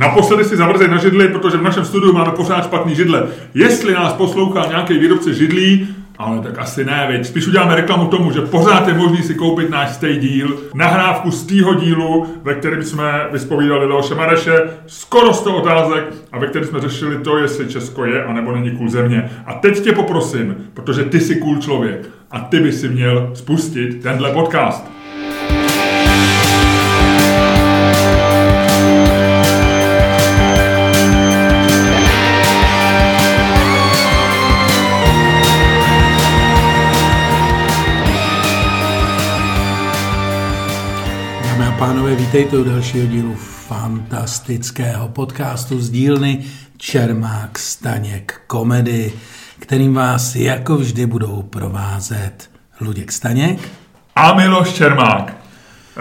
Naposledy si zavrzej na židli, protože v našem studiu máme pořád špatný židle. Jestli nás poslouchá nějaký výrobce židlí, ale tak asi ne, veď. Spíš uděláme reklamu tomu, že pořád je možný si koupit náš stej díl, nahrávku z týho dílu, ve kterém jsme vyspovídali Leoše Mareše, skoro 100 otázek a ve kterém jsme řešili to, jestli Česko je a nebo není cool země. A teď tě poprosím, protože ty jsi cool člověk a ty by si měl spustit tenhle podcast. Pánové, vítejte u dalšího dílu fantastického podcastu z dílny Čermák Staněk komedy, kterým vás jako vždy budou provázet Luděk Staněk. A Miloš Čermák.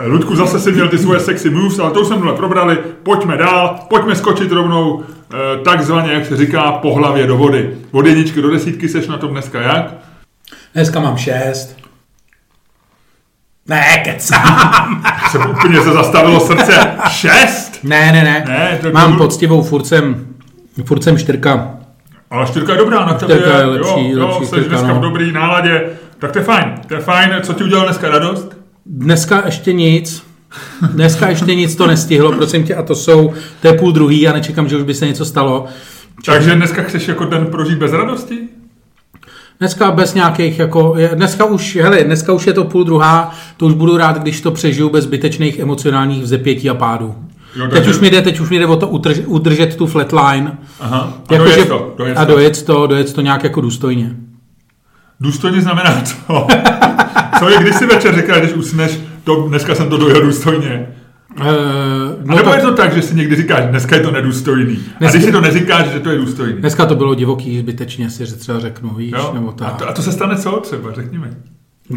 Ludku, zase si měl ty svoje sexy moves, ale to už jsme minule probrali. Pojďme dál, pojďme skočit rovnou eh, takzvaně, jak se říká, po hlavě do vody. Od jedničky do desítky seš na tom dneska jak? Dneska mám šest. Ne, kecám. Se úplně se zastavilo srdce. Šest? Ne, ne, ne. Ne, to mám byl- poctivou furcem, furcem čtyřka. Ale čtyřka je dobrá, na tebe Čtyřka je lepší, jo, jo, lepší jsi čtyřka, dneska no. v dobrý náladě. Tak to je fajn, to je fajn. Co ti udělal dneska radost? Dneska ještě nic. Dneska ještě nic to nestihlo, prosím tě, a to jsou, to je půl druhý a nečekám, že už by se něco stalo. Takže dneska chceš jako den prožít bez radosti? Dneska bez nějakých, jako, je- dneska už, hele, dneska už je to půl druhá, to už budu rád, když to přežiju bez zbytečných emocionálních vzepětí a pádů. Jo, Teď takže- už mi jde, teď už mi jde o to udrž, udržet tu flatline. Aha. A Jako, dojet že- to, dojet a to. dojet to, dojet to nějak jako důstojně. Důstojně znamená co? Co je, když si večer říkáš, když usneš, to dneska jsem to dojel důstojně. Uh, A no nebo to, je to tak, že si někdy říkáš, dneska je to nedůstojný. A Dneska- když si to neříkáš, že to je důstojný. dneska to bylo divoký, zbytečně si třeba řeknu, víš, Jo? nebo A, tak. to, a to se stane co třeba, řekni mi.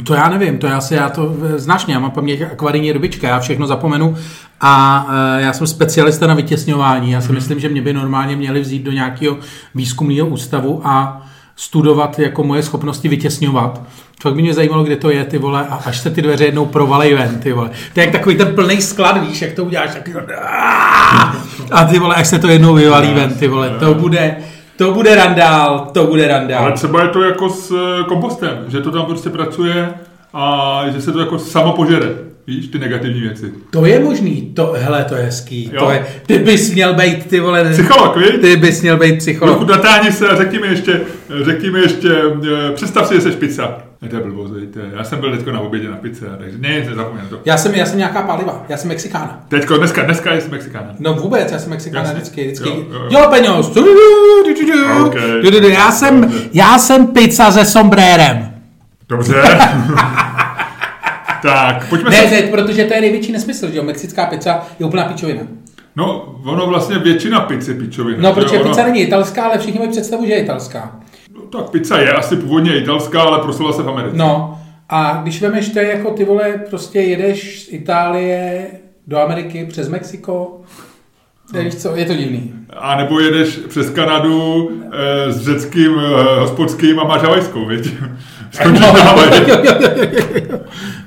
To já nevím, to já si, já to, znáš mě, já mám paměť akvarijní rybička, já všechno zapomenu a e, já jsem specialista na vytěsňování, já si Mhm. myslím, že mě by normálně měli vzít do nějakého výzkumného ústavu a studovat jako moje schopnosti vytěsňovat. Fakt by mě zajímalo, kde to je, ty vole, a až se ty dveře jednou provalej ven, ty vole. To je jak takový ten plný sklad, víš, jak to uděláš, taky a ty vole, až se to jednou vyvalí ven, ty vole, to bude, to bude randál, to bude randál. Ale třeba je to jako s eh, kompostem, že to tam prostě pracuje a že se to jako samo požere. Víš, ty negativní věci. To je možný, to, hele, to je hezký, Jo. to je, ty bys měl být, ty vole, Psycholog, víš? ty bys měl být psycholog. natáhni se a řekni mi ještě, řekni mi ještě, eh, představ si, že jsi pizza. Ne, to je blbost, víte. Já jsem byl teďko na obědě na pizze, takže ne, nezapomeň to. Já jsem, já jsem nějaká paliva, já jsem Mexikána. Teďko, dneska, dneska jsem Mexikána. No vůbec, já jsem Mexikána Jasně. vždycky, vždycky. Jo, jo, jo. Jo, peněz. Ok. Já jsem, já jsem pizza se sombrérem. Dobře. tak, pojďme Ne, se... ne, protože to je největší nesmysl, že jo, mexická pizza je úplná pičovina. No, ono vlastně většina pizzy je pičovina. No, že protože ono- pizza není italská, ale všichni mají představu, že je italská. No, tak pizza je asi původně italská, ale prosila se v Americe. No, a když vemeš, to jako ty vole, prostě jedeš z Itálie do Ameriky přes Mexiko, no. víš co, je to divný. A nebo jedeš přes Kanadu e, s řeckým e, hospodským a máš havajskou, viď? No,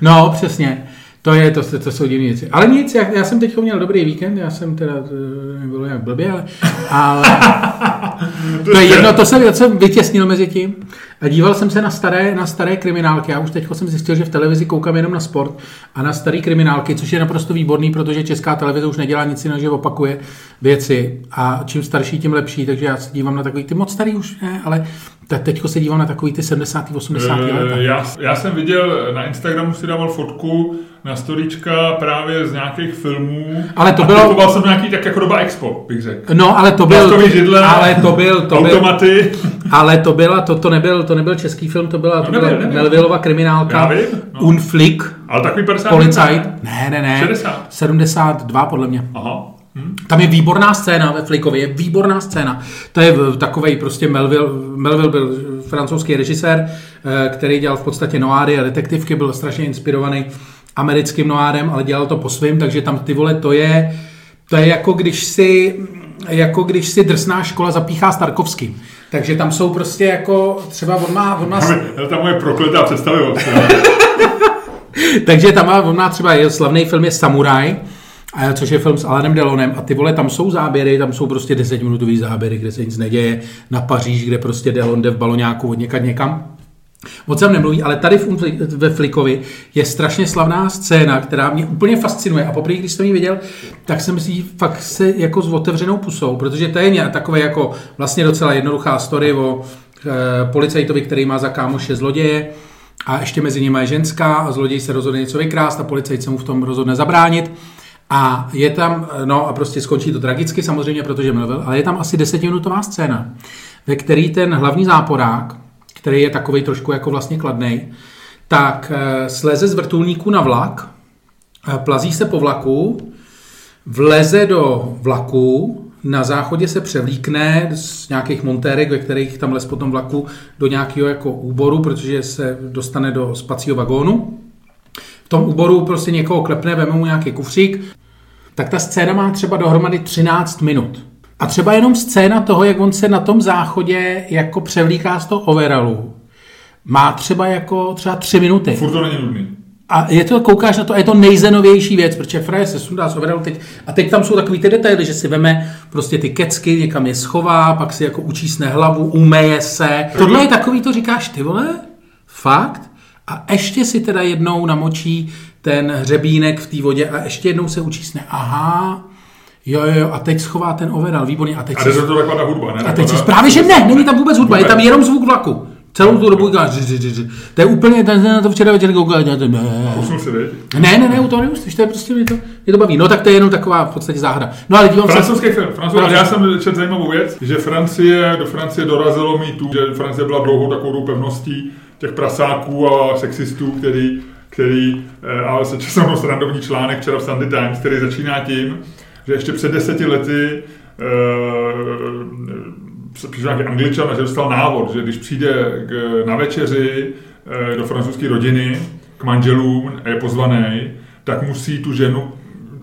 no, přesně. To je, to, to jsou divné věci. Ale nic, já, já jsem teď měl dobrý víkend, já jsem teda, eh, nebylo jak blbě, ale, ale to je jedno, to jsem, to jsem vytěsnil mezi tím a díval jsem se na staré, na staré kriminálky. Já už teď jsem zjistil, že v televizi koukám jenom na sport a na staré kriminálky, což je naprosto výborný, protože česká televize už nedělá nic jiného, že opakuje věci a čím starší, tím lepší, takže já se dívám na takový, ty moc starý už ne, ale te- teďko se dívám na takový ty 70. 80. Eh, let. Já, já jsem viděl, na Instagramu si dával fotku na storíčka právě z nějakých filmů. Ale to a bylo- typoval jsem nějaký tak jako doba Expo, bych řekl. No, ale to byl, Plastový židle, ale to byl, to byl, automaty. ale to byla, to, to nebyl, to nebyl český film, to byla, to No, byla nebyl, nebyl. Melvillova kriminálka, Já vím, no. Unflick, Ale takový 50. policajt, ne, ne, ne, 60. 72 podle mě. Aha. Hm. Tam je výborná scéna ve Flickově, je výborná scéna. To je takový prostě Melville, Melville byl francouzský režisér, eh, který dělal v podstatě noády a detektivky, byl strašně inspirovaný americkým noádem, ale dělal to po svým, takže tam ty vole, to je, to je jako když si, jako když si drsná škola zapíchá s Tarkovským. Takže tam jsou prostě jako, třeba on má, on má Ale Ta moje prokletá představivost. takže tam má, on má třeba jeho slavný film je Samuraj a což je film s Alanem Delonem a ty vole, tam jsou záběry, tam jsou prostě desetiminutový záběry, kde se nic neděje, na Paříž, kde prostě Delon jde v baloňáku od někad někam. Moc jsem nemluví, ale tady ve Flikovi je strašně slavná scéna, která mě úplně fascinuje. A poprvé, když jsem ji viděl, tak jsem si fakt se jako s otevřenou pusou, protože to je takové jako vlastně docela jednoduchá story o e, policajtovi, který má za kámoše zloděje a ještě mezi nimi je ženská a zloděj se rozhodne něco vykrást a policajt se mu v tom rozhodne zabránit. A je tam, no a prostě skončí to tragicky samozřejmě, protože mluvil, ale je tam asi desetiminutová scéna, ve který ten hlavní záporák, který je takový trošku jako vlastně kladný, tak eh, sleze z vrtulníku na vlak, eh, plazí se po vlaku, vleze do vlaku, na záchodě se převlíkne z nějakých montérek, ve kterých tam les po tom vlaku do nějakého jako úboru, protože se dostane do spacího vagónu. V tom úboru prostě někoho klepne, veme mu nějaký kufřík, tak ta scéna má třeba dohromady 13 minut. A třeba jenom scéna toho, jak on se na tom záchodě jako převlíká z toho overalu, má třeba jako třeba tři minuty. Furt to není nudný. A je to, koukáš na to, a je to nejzenovější věc, protože Fraje se sundá z overalu teď. A teď tam jsou takový ty detaily, že si veme prostě ty kecky, někam je schová, pak si jako učísne hlavu, umeje se. Tohle je takový, to říkáš, ty vole, fakt? A ještě si teda jednou namočí ten hřebínek v té vodě a ještě jednou se učísne. Aha, Jo, jo, jo, a teď schová ten overall, výborně. A teď a si... to taková ta hudba, ne? A teď si právě, že ne, není tam vůbec hudba, je tam jenom zvuk vlaku. Celou tu dobu říkáš, to je úplně, ten na to včera večer koukal, Ne, ne, ne, u toho nemusíš, to je prostě, mě to, mě to baví. No tak to je jenom taková v podstatě záhra. No ale dívám Francouzský se... film, Francouzský, já jsem četl zajímavou věc, že Francie, do Francie dorazilo tu, že Francie byla dlouhou takovou pevností těch prasáků a sexistů, který, který, eh, ale se časem srandovní článek včera v Sunday Times, který začíná tím, že ještě před deseti lety přišel nějaký angličan že dostal návod, že když přijde k, na večeři e, do francouzské rodiny k manželům a je pozvaný, tak musí tu ženu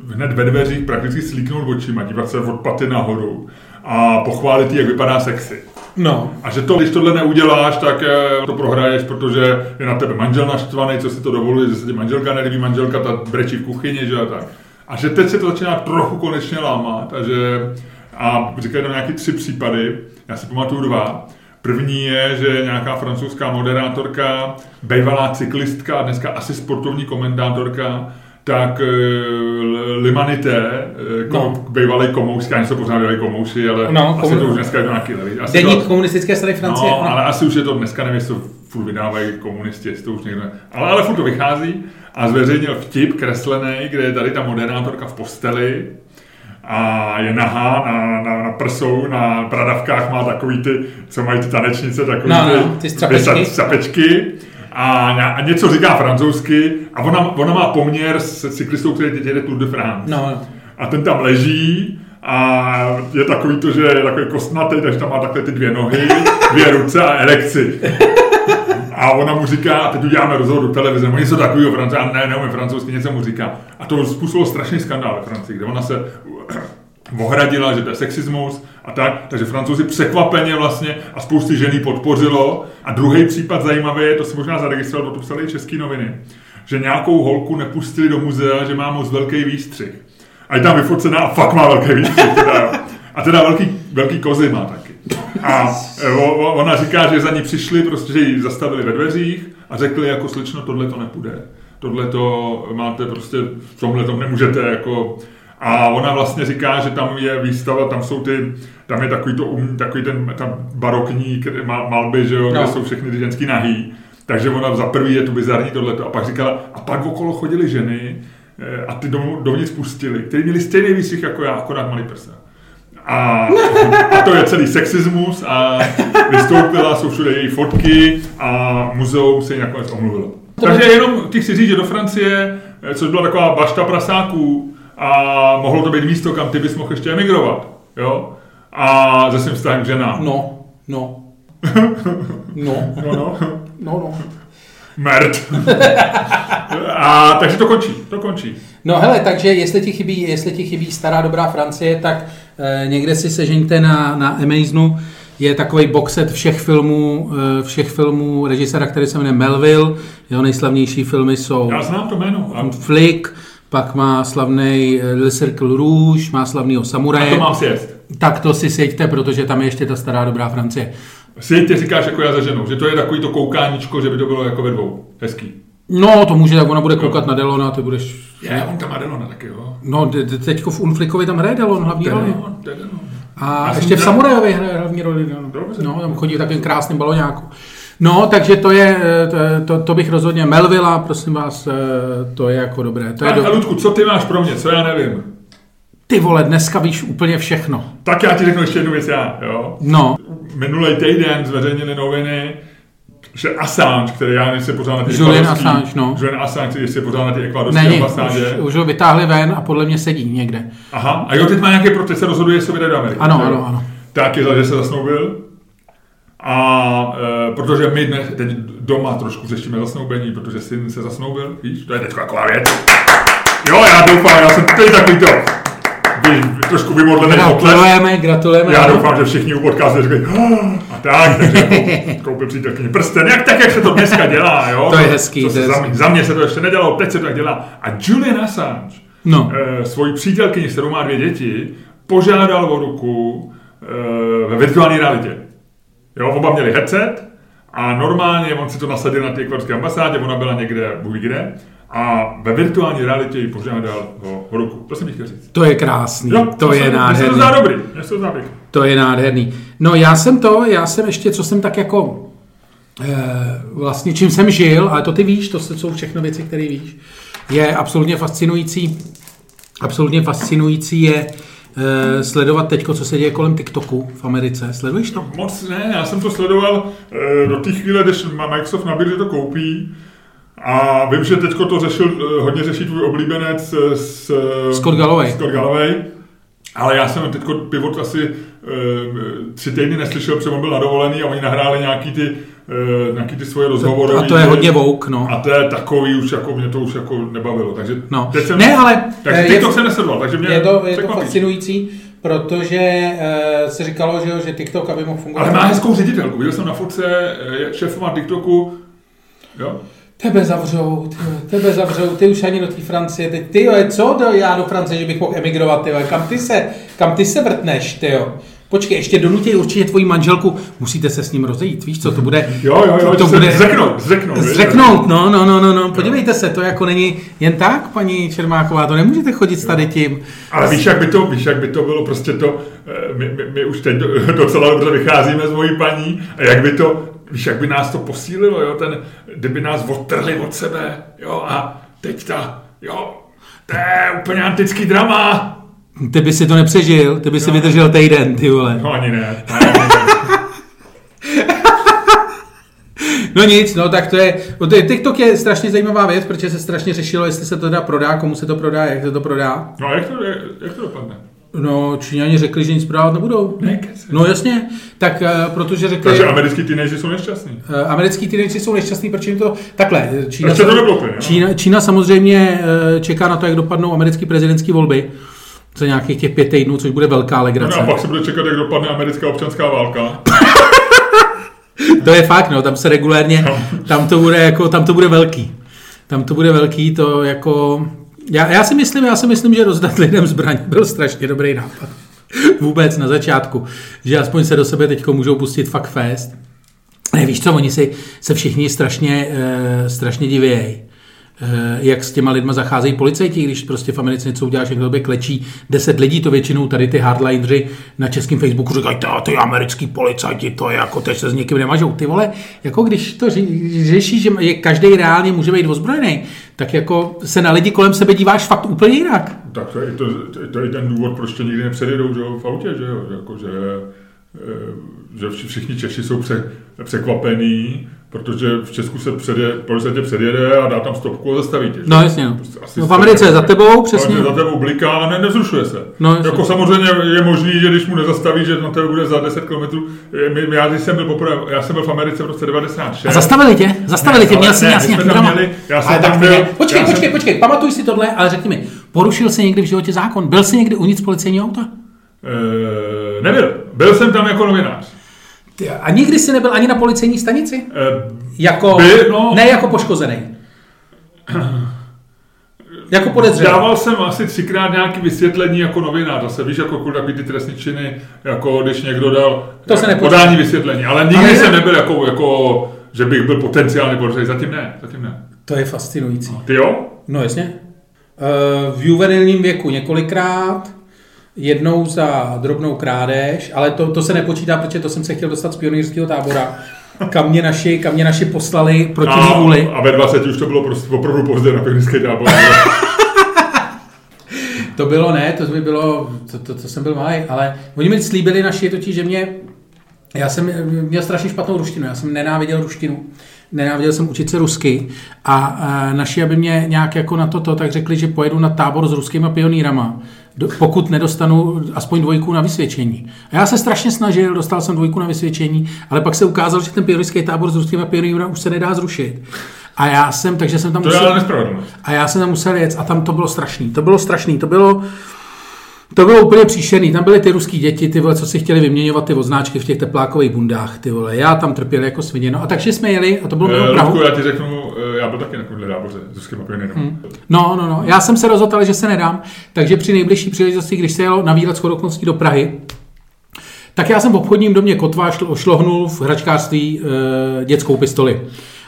hned ve dveřích prakticky slíknout očima, dívat se od paty nahoru a pochválit jí, jak vypadá sexy. No. A že to, když tohle neuděláš, tak e, to prohraješ, protože je na tebe manžel naštvaný, co si to dovoluje, že se ti manželka nelíbí, manželka ta brečí v kuchyni, že a tak. A že teď se to začíná trochu konečně lámat a že a říkají tam nějaké tři případy, já si pamatuju dva. První je, že nějaká francouzská moderátorka, bývalá cyklistka, dneska asi sportovní komentátorka, tak e, Limanité, e, no. bývalý komoušský, ani se pořád bývalý komouši, ale no, asi to už dneska je to nějaký levý. Deník to, komunistické strany Francie. No, ale asi už je to dneska, nevím, jestli to furt vydávají komunisti, jestli to už někdo... Ale, ale furt to vychází a zveřejnil vtip kreslený, kde je tady ta moderátorka v posteli a je nahá na, na, na prsou, na pradavkách má takový ty, co mají ty tanečnice, takový no, no, ty strapečky. strapečky a, a něco říká francouzsky a ona, ona má poměr s cyklistou, který teď jede Tour de France. No. A ten tam leží a je takový to, že je takový kostnatý, takže tam má takhle ty dvě nohy, dvě ruce a erekci. A ona mu říká, a teď uděláme rozhovor do televize, oni jsou takový francouz, ne, neumím francouzsky, něco mu říká. A to způsobilo strašný skandál ve Francii, kde ona se ohradila, že to je sexismus a tak, takže francouzi překvapeně vlastně a spousty ženy podpořilo. A druhý případ zajímavý to si možná zaregistroval, to psali české noviny, že nějakou holku nepustili do muzea, že má moc velký výstřih. A je tam vyfocená a fakt má velký výstřih. Teda, a teda velký, velký kozy má taky. A e, ona říká, že za ní přišli, prostě, že ji zastavili ve dveřích a řekli jako slečno, tohle to nepůjde. Tohle to máte prostě, v tomhle to nemůžete jako a ona vlastně říká, že tam je výstava, tam jsou ty, tam je takový, to, um, takový ten tam barokní malby, že jo, no. kde jsou všechny ty ženský nahý. Takže ona za prvý je tu bizarní tohleto. A pak říkala, a pak okolo chodily ženy eh, a ty dovnitř pustili, kteří měli stejný výstřih jako já, akorát malý prsa. A, a to je celý sexismus a vystoupila, jsou všude její fotky a muzeum se jí nakonec omluvilo. Takže jenom ti chci říct, že do Francie, eh, což byla taková bašta prasáků, a mohlo to být místo, kam ty bys mohl ještě emigrovat. Jo? A ze svým vztahem k ženám. No, no. No. No, no. No, no. Mert. A takže to končí, to končí. No hele, takže jestli ti chybí, jestli ti chybí stará dobrá Francie, tak eh, někde si sežeňte na, na Amazonu, je takový boxet všech filmů, eh, všech filmů režiséra, který se jmenuje Melville. Jeho nejslavnější filmy jsou... Já znám to jméno. Flick, pak má slavný Le Cercle Rouge, má slavnýho A samuraje. to mám si jet. Tak to si sjeďte, protože tam je ještě ta stará dobrá Francie. Si ty říkáš jako já za ženou, že to je takový to koukáníčko, že by to bylo jako ve dvou. Hezký. No, to může, tak ona bude koukat na Delona, ty budeš... Je, on tam má Delona taky, jo. No, teďko v Unflikovi tam hraje Delon hlavní roli. Delon, Delon. A ještě v Samurajovi hraje hlavní roli. No, Dobře. no tam chodí v takovým krásným baloňáku. No, takže to je, eh, to, to, bych rozhodně, Melvilla, prosím vás, eh, to je jako dobré. To je A, do... a Ludku, co ty máš pro mě, co já nevím? Ty vole, dneska víš úplně všechno. Tak já ti řeknu ještě jednu věc já, jo. No, Minulý týden zveřejnili noviny, že Assange, který já nejsem pořád na ty Julian Assange, no. Julian Assange, který ještě pořád na ty ekvadorské není, ambasádě. už, už ho vytáhli ven a podle mě sedí někde. Aha, a jo, teď má nějaký protest, se rozhoduje, jestli vyjde do Ameriky. Ano, jo? ano, ano. Tak je za, že se zasnoubil. A e, protože my dnes teď doma trošku řešíme zasnoubení, protože syn se zasnoubil, víš, to je teď taková věc. Jo, já doufám, já jsem teď takový to, víš, trošku vymodlený potles. Gratulujeme, gratulujeme. Já doufám, že všichni u podcastu říkají, "Ah", a tak, takže jako koupil přítelkyni prsten, jak tak, jak se to dneska dělá, jo. To je hezký, To to je za, hezký. za, mě se to ještě nedělalo, teď se to tak dělá. A Julian Assange, No. eh, svoji přítelkyni, s kterou má dvě děti, požádal o ruku eh, ve virtuální realitě. Jo, oba měli headset a normálně on si to nasadil na té ekvadorské ambasádě, ona byla někde, ví kde, a ve virtuální realitě ji požádal o, o ruku. To jsem chtěl říct. To je krásný, Jo, to se- je to nádherný. zdá dobrý, se to zdá. To je nádherný. No já jsem to, já jsem ještě, co jsem tak jako, eh, vlastně čím jsem žil, ale to ty víš, to jsou všechno věci, které víš, je absolutně fascinující, absolutně fascinující je eh, sledovat teďko, co se děje kolem TikToku v Americe. Sleduješ to? Moc ne, já jsem to sledoval eh, do té chvíle, když má Microsoft na birži to koupí. A vím, že teďko to řešil, eh, hodně řeší tvůj oblíbenec s, Scott Galloway. Scott Galloway. Ale já jsem teďko pivot asi tři týdny neslyšel, protože on byl na dovolený a oni nahráli nějaký ty, eh, nějaký ty svoje rozhovory. A to je hodně vouk, no. A to je takový už jako, mě to už jako nebavilo. Takže No. teď jsem, Ne, ale, takže eh, TikTok je- jsem nesledoval, takže mě Je to, je to překvapí. fascinující, protože eh, se říkalo, že, že TikTok, aby mohl fungovat. Ale má hezkou ředitelku. Viděl jsem na fotce eh, šéfová TikToku. Jo? Tebe zavřou, ty, jo, tebe zavřou, ty už ani do té Francie, teď ty jo, co do, já do Francie, že bych mohl emigrovat, ty jo, kam ty se, kam ty se vrtneš, ty jo. Počkej, ještě donutí určitě tvoji manželku, musíte se s ním rozejít, víš co, to bude, Jo, jo, jo, to, bude, zřeknout, zřeknout. Zřeknout, no, no, no, no, no, podívejte se, to jako není jen tak, paní Čermáková, to nemůžete chodit s tady tím. Ale víš, jak by to, víš, jak by to bylo prostě to, eh, my, my, my už teď do- docela dobře vycházíme s mojí paní, a jak by to, víš, jak by nás to posílilo, jo, ten, kdyby nás odtrhli od sebe, jo, a teď ta, jo, to je úplně antický drama. Ty by si to nepřežil, ty by si vydržel týden, ty vole. No ani ne. ne, ne, ne. No nic, no tak to je, no to je, TikTok je strašně zajímavá věc, protože se strašně řešilo, jestli se to teda prodá, komu se to prodá, jak se to prodá. No a jak to, jak, jak to dopadne? No, Číňani řekli, že nic prodávat nebudou. Ne. No jasně, tak eh, protože řekli, Takže americký teenageři jsou nešťastní. eh, americký teenageři jsou nešťastní, protože jim to takhle. Čína, Ještě to nebylo úplně, no. Čína, Čína samozřejmě eh, čeká na to, jak dopadnou americké prezidentské volby za nějakých těch pět týdnů, což bude velká No legrace. a pak se bude čekat, jak dopadne americká občanská válka. To je fakt, no, tam se regulérně, tam to bude jako, tam to bude velký. Tam to bude velký, to jako, já, já si myslím, já si myslím, že rozdat lidem zbraň byl strašně dobrý nápad. Vůbec na začátku, že aspoň se do sebe teď můžou pustit fakt fest. Ne, víš co, oni si se všichni strašně, uh, strašně divějí. Uh, jak s těma lidma zacházejí policajti, když prostě v Americe něco uděláš, jak tobě klečí deset lidí, to většinou tady ty hardlineři na českém Facebooku říkají, to ty americký policajti, to je jako, teď se s někým nemažou. Ty vole, jako když to řešíš, že je každý reálně může být ozbrojený, tak jako se na lidi kolem sebe díváš fakt úplně jinak. Tak to je, to, to, je ten důvod, proč to nikdy nepředjedou že jo, v autě, že jo, jako, že, eh, že vši- všichni Češi jsou pře, překvapení, protože v Česku se předje, policajt tě předjede a dá tam stopku a zastaví tě. že? No jasně, no. Prostě asi No v Americe je za tebou, přesně. Za tebou bliká a ne, nezrušuje se. No, jasně. jako samozřejmě je možný, že když mu nezastaví, že na tebe bude za 10 km. My, já, když jsem byl poprvé, já jsem byl v Americe v roce 96. A zastavili tě? Zastavili Ne, tě, měl jsi nějaký měli- já jsem Ale tam tak byl- Počkej, já počkej, jsem- počkej, pamatuj si tohle, ale řekni mi, porušil jsi někdy v životě zákon? Byl jsi někdy uvnitř policejního auta? E, nebyl. Byl jsem tam jako novinář. Ty, A nikdy jsi nebyl ani na policejní stanici? E, Jako, Byl, no. ne jako poškozený. Jako podezřelý. Dával jsem asi třikrát nějaký vysvětlení jako novinář, zase víš, jako takový ty trestní činy, jako když někdo dal To se nepočítá. podání vysvětlení, ale nikdy Ale jsem ne- nebyl jako, jako, že bych byl potenciálně podezřelý, zatím ne, zatím ne. To je fascinující. Ty jo? No jasně. Eh, V juvenilním věku několikrát, jednou za drobnou krádež, ale to, to se nepočítá, protože to jsem se chtěl dostat z pionýrského tábora, kam mě naši, kam mě naši poslali proti A, vůli. a ve 20 už to bylo prostě opravdu pozdě na pevnické tábor. To bylo ne, to by bylo, to, to, to jsem byl malý, ale oni mi slíbili naši totiž, že mě, já jsem měl strašně špatnou ruštinu, já jsem nenáviděl ruštinu, nenáviděl jsem učit se rusky a, a naši, aby mě nějak jako na toto, tak řekli, že pojedu na tábor s ruskýma pionýrama, pokud nedostanu aspoň dvojku na vysvědčení. A já se strašně snažil, dostal jsem dvojku na vysvědčení, ale pak se ukázalo, že ten pionýrský tábor s ruskýma pionýrama už se nedá zrušit. A já jsem, takže jsem tam To nespravedlnost. a já jsem tam musel jet a tam to bylo strašný. To bylo strašný. To bylo, to bylo úplně příšerný. Tam byly ty ruský děti, ty vole, co si chtěli vyměňovat ty odznáčky v těch teplákových bundách, ty vole. Já tam trpěl jako svině. No a takže jsme jeli a to bylo mimo Eh, Prahu. Já ti řeknu, eh, já byl taky na takovémhle táboře s ruským pionýrem. No, no, no. Já jsem se rozhodl, ale že se nedám. Takže při nejbližší příležitosti, když se jelo na výlet okolností do Prahy, tak já jsem v obchodním domě Kotva šlo, šlohnul v hračkářství e, dětskou pistoli.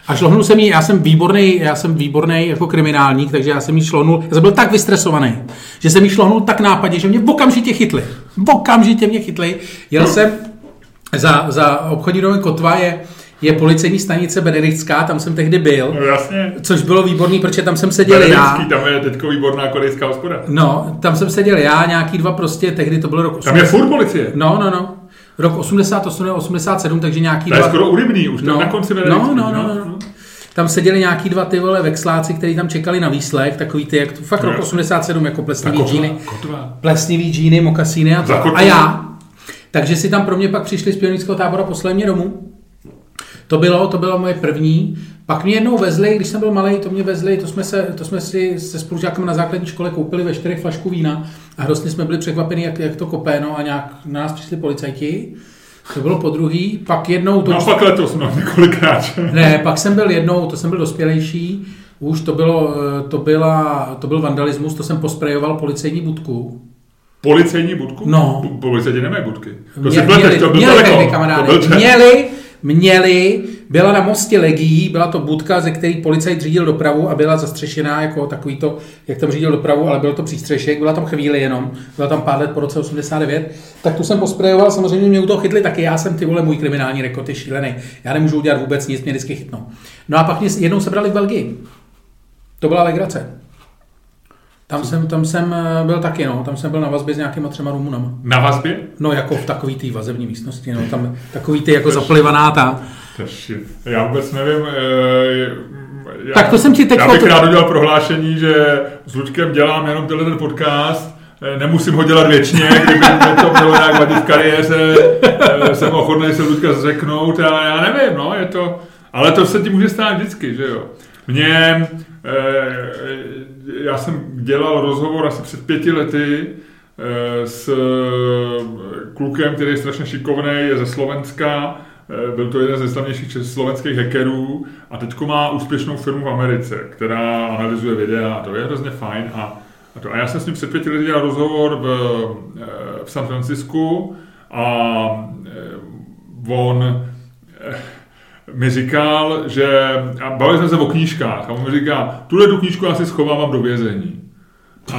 A šlohnul jsem jí, já jsem výborný, já jsem výborný jako kriminálník, takže já jsem jí šlohnul, já jsem byl tak vystresovaný, že jsem jí šlohnul tak nápadně, že mě okamžitě chytli. Okamžitě mě chytli. Jel jsem za, za obchodní domy Kotva je, je policejní stanice Benediktská, tam jsem tehdy byl. No jasně. Což bylo výborný, protože tam jsem seděl já. Tam je teďko výborná korejská hospoda. No, tam jsem seděl já, nějaký dva prostě, tehdy to bylo rok Tam je furt policie. No, no, no. Rok 88 nebo 87, takže nějaký To je dva... skoro u Rybný, už je na konci no, no, no, no, no. Tam seděli nějaký dva ty vole vexláci, kteří tam čekali na výslech, takový ty, jak to, fakt No, rok jasně. 87, jako plesnivý Kotva, džíny, kotva. plesnivý džíny, mokasíny a to. A já. Takže si tam pro mě pak přišli z pionýrského tábora, poslali mě domů. To bylo, to bylo moje první. Pak mě jednou vezli, když jsem byl malý, to mě vezli, to jsme, se, to jsme si se spolužákem na základní škole koupili ve čtyřech flašku vína a hrozně jsme byli překvapeni, jak, jak to kopé, no a nějak na nás přišli policajti. To bylo po druhý, pak jednou to No už, pak letos, no, několikrát. ne, pak jsem byl jednou, to jsem byl dospělejší, už to, bylo, eh, to, byla, to byl vandalismus, to jsem posprejoval policejní budku. Policejní budku? No. Policajti nemají budky. To Mě- si pleteš, měli, to byl měli tehdy, To kamaráde, byl měli, měli, byla na mostě Legií, byla to budka, ze který policajt řídil dopravu a byla zastřešená jako takový to, jak tam řídil dopravu, ale byl to přístřešek, byla tam chvíli jenom, byla tam pár let po roce 89, tak tu jsem posprejoval, samozřejmě mě u toho chytli taky, já jsem ty vole, můj kriminální rekord je šílený, já nemůžu udělat vůbec nic, mě vždycky chytnou. No a pak mě jednou sebrali v Belgii, to byla legrace. Tam jsem, tam jsem eh, byl taky, no, tam jsem byl na vazbě s nějakýma třema Rumunama. Na vazbě? No jako v takový té vazební místnosti, no tam takový ty jako zaplivaná ta. Já vůbec nevím. eh, Já, Tak to jsem ti teď Já bych to- rád udělal prohlášení, že s Lučkem dělám jenom tenhle ten podcast. eh, Nemusím ho dělat věčně, kdyby mě to mělo nějak vadit v kariéře, jsem ochotný se Lučka zřeknout a já nevím, no, je to, ale to se ti může stát vždycky, že jo. Mně, já jsem dělal rozhovor asi před pěti lety eh, s eh, klukem, který je strašně šikovný, je ze Slovenska, eh, byl to jeden ze slavnějších čes- slovenských hackerů a teďko má úspěšnou firmu v Americe, která analyzuje videa a to je hrozně fajn. A, a, to, a já jsem s ním před pěti lety dělal rozhovor v, eh, v San Francisku a eh, on eh, mi říkal, že, a bavili jsme se o knížkách, a on mi říká, tuhle tu knížku já si schovávám do vězení. A,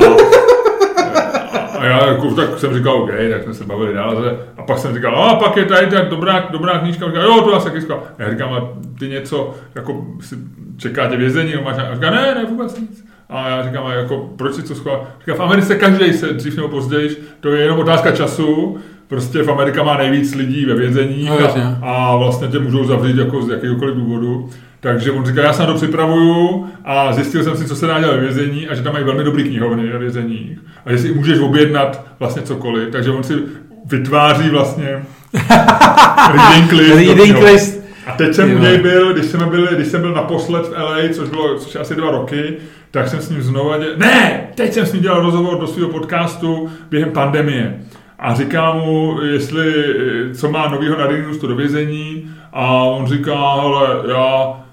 a já jako, tak jsem říkal, OK, tak jsme se bavili dál. A pak jsem říkal, a pak je tady tak dobrá, dobrá knížka. A říkal, jo, to já se taky. A já říkám, a ty něco, jako si čekáte vězení, nebo máš, a říká, ne, ne, vůbec nic. A já říkám, a jako, proč si to schová? Říká, v Americe každý se dřív nebo později, to je jenom otázka času, prostě v Amerika má nejvíc lidí ve vězeních No, a, a vlastně tě můžou zavřít jako z jakéhokoliv důvodu. Takže on říká, já se na to připravuju a zjistil jsem si, co se dá dělat ve vězení a že tam mají velmi dobrý knihovny ve vězeních a že si můžeš objednat vlastně cokoliv. Takže on si vytváří vlastně reading list. Reading list. A teď jsem u něj byl, když jsem byl, když jsem byl naposled v LA, což bylo což asi dva roky, tak jsem s ním znovu dělal, ne, teď jsem s ním dělal rozhovor do svého podcastu během pandemie. A říkám mu, jestli, co má novýho na Rinu do vězení a on říká, hele, já,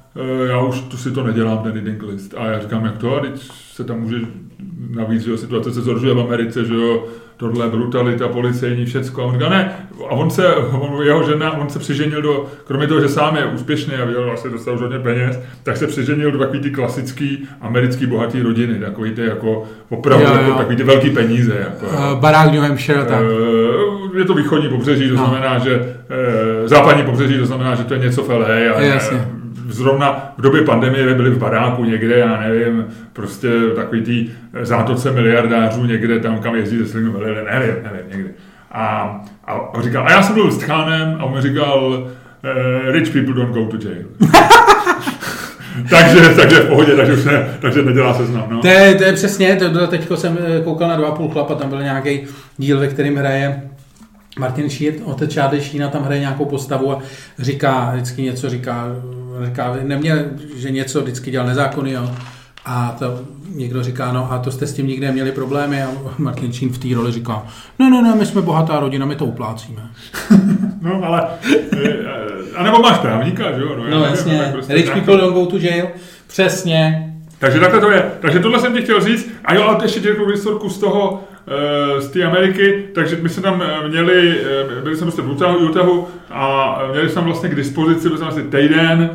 já už tu si to nedělám, ten reading list. A já říkám, jak to, a teď se tam může navíc, že jo, situace se zhoršuje v Americe, že jo, tohle brutalita, policejní, všecko. A on říká, ne, a on se, on, jeho žena, on se přiženil do, kromě toho, že sám je úspěšný a vydělal vlastně dostal hodně peněz, tak se přiženil do takový ty klasický americký bohatý rodiny, takový ty jako opravdu, jo, jo. Jako, takový ty velký peníze. Jako, uh, barák New Hampshire, tak. Uh, je to východní pobřeží, to no. znamená, že uh, západní pobřeží, to znamená, že to je něco v LA a, Jasně zrovna v době pandemie byli v baráku někde, já nevím, prostě takový tý zátoce miliardářů někde tam, kam jezdí ze Slimu, nevím, nevím, někde. A, a, říkal, a já jsem byl s Tchánem a on mi říkal, uh, rich people don't go to jail. takže, takže v pohodě, takže, už ne, takže nedělá se znám. No. To, je, to je přesně, to, teď jsem eh, koukal na dva půl chlapa, tam byl nějaký díl, ve kterém hraje Martin Šír, otec Čárdy Šína, tam hraje nějakou postavu a říká, vždycky něco říká, říká, neměl, že něco vždycky dělal nezákonný, jo. A to někdo říká, no a to jste s tím nikdy měli problémy a Martin Čín v té roli říká, no, no, no, my jsme bohatá rodina, my to uplácíme. no, ale, a nebo máš právníka, že jo? No, no jasně, prostě rich people don't go to jail, přesně. Takže takhle to je. Takže tohle jsem ti chtěl říct. A jo, ale ještě řeknu historku z toho, eh, z té Ameriky, takže my jsme tam eh, měli, eh, byli jsme prostě v Utahu a měli jsme tam vlastně k dispozici, byl jsem asi týden,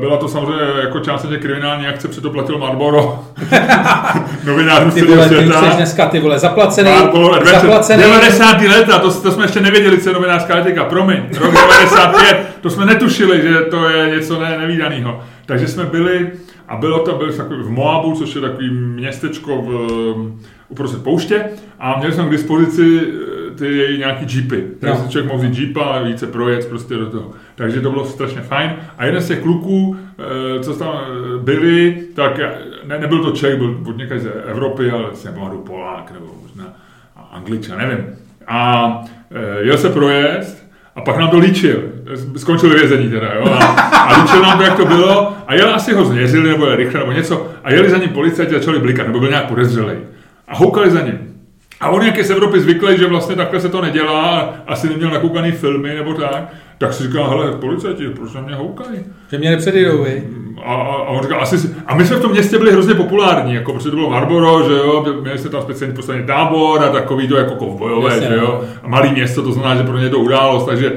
byla to samozřejmě jako částečně kriminální akce, protože to platil Marlboro. Novinářů ty vole, světa. Ty dneska ty vole zaplacený, Marlboro zaplacený. 90. leta, to, to jsme ještě nevěděli, co je novinářská etika, promiň, rok 95, to jsme netušili, že to je něco ne, nevýdaného. Takže jsme byli, a bylo to takový v Moabu, což je takový městečko v, uprostřed pouště a měli jsme k dispozici eh, ty nějaký jeepy. Takže no. si člověk mohl vzít jeepa a více projet prostě do toho. Takže to bylo strašně fajn. A jeden z těch kluků, eh, co tam eh, byli, tak ne, nebyl to Čech, byl od někde z Evropy, ale si nepamatuju Polák nebo možná Angličan, nevím. A jel se projezd a pak nám to líčil. Skončil vězení teda, jo. A, a líčil nám to, jak to bylo. A jel asi ho změřili, nebo jel rychle, nebo něco. A jeli za ním policajti a začali blikat, nebo byl nějak podezřelý. A houkali za ním. A on, jak je z Evropy zvyklý, že vlastně takhle se to nedělá, asi neměl nakoukaný filmy nebo tak, tak si říká, hele, policajti, proč na mě houkají? Že mě nepředjdou, vy. A, a, a, on říká, asi, a my jsme v tom městě byli hrozně populární, jako protože to bylo Marboro, že jo, měli jsme tam speciální poslední tábor a takový to jako kovbojové, že jo, no. a malý město, to znamená, že pro ně to událost, takže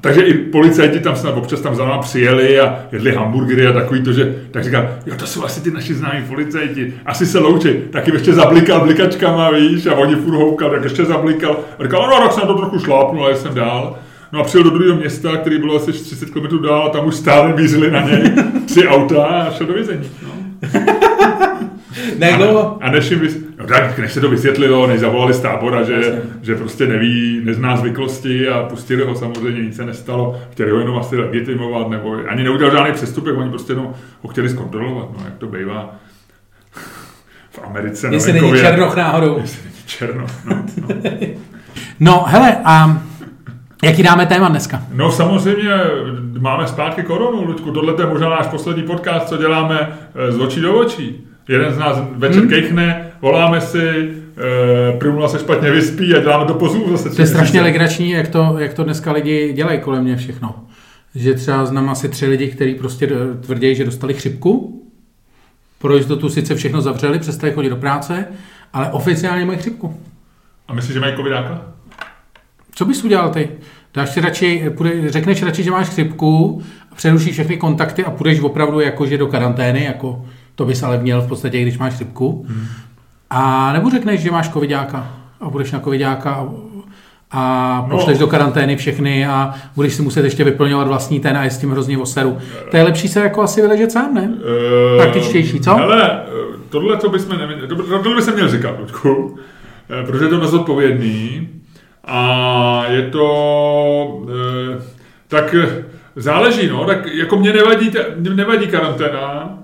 takže i policajti tam snad občas tam za náma přijeli a jedli hamburgery a takový to, že tak říkal, jo, to jsou asi ty naši známí policajti, asi se loučí, taky ještě zablikal blikačkama, víš, a oni furt houkal, tak ještě zablikal. A říkal, no, tak jsem to trochu šlápnul, ale jsem dál. No a přijel do druhého města, který bylo asi 30 km dál, a tam už stále mířili na něj tři auta a šel do vězení. No. ne, a, a než, jim vys... no, tak, než se to vysvětlilo, než zavolali z tábora, že, že prostě neví, nezná zvyklosti a pustili ho samozřejmě, nic se nestalo, chtěli ho jenom asi legitimovat, nebo ani neudělal žádný přestupek, oni prostě jenom ho chtěli zkontrolovat, no, jak to bývá v Americe. Jestli není Černoch náhodou. Jestli není Černoch, no, no. no hele, a. Jaký dáme téma dneska? No samozřejmě máme zpátky koronu, Luďku. Tohle je možná náš poslední podcast, co děláme eh, z očí do očí. Jeden z nás večer hmm. kejchne, voláme si, e, Primula se špatně vyspí a děláme to pozů zase. To je strašně legrační, jak to, jak to dneska lidi dělají kolem mě všechno. Že třeba znám asi tři lidi, kteří prostě tvrdí, že dostali chřipku, pro jistotu sice všechno zavřeli, přestali chodit do práce, ale oficiálně mají chřipku. A myslíš, že mají covidáka? Co bys udělal ty? Dáš si radši, půjde, řekneš radši, že máš chřipku, přerušíš všechny kontakty a půjdeš opravdu jakože do karantény, jako to bys ale měl v podstatě, když máš chřipku. Hmm. A nebo řekneš, že máš covidáka a budeš na covidáka a, a no. pošleš do karantény všechny a budeš si muset ještě vyplňovat vlastní ten a je s tím hrozně oseru. To je lepší se jako asi vyležet sám, ne? Uh, Praktičtější, co? Ale tohle, to bychom neměli, tohle by se měl říkat, Ludku, eh, protože je to nezodpovědný a je to, tak záleží, no, tak jako mě nevadí, mě nevadí karanténa,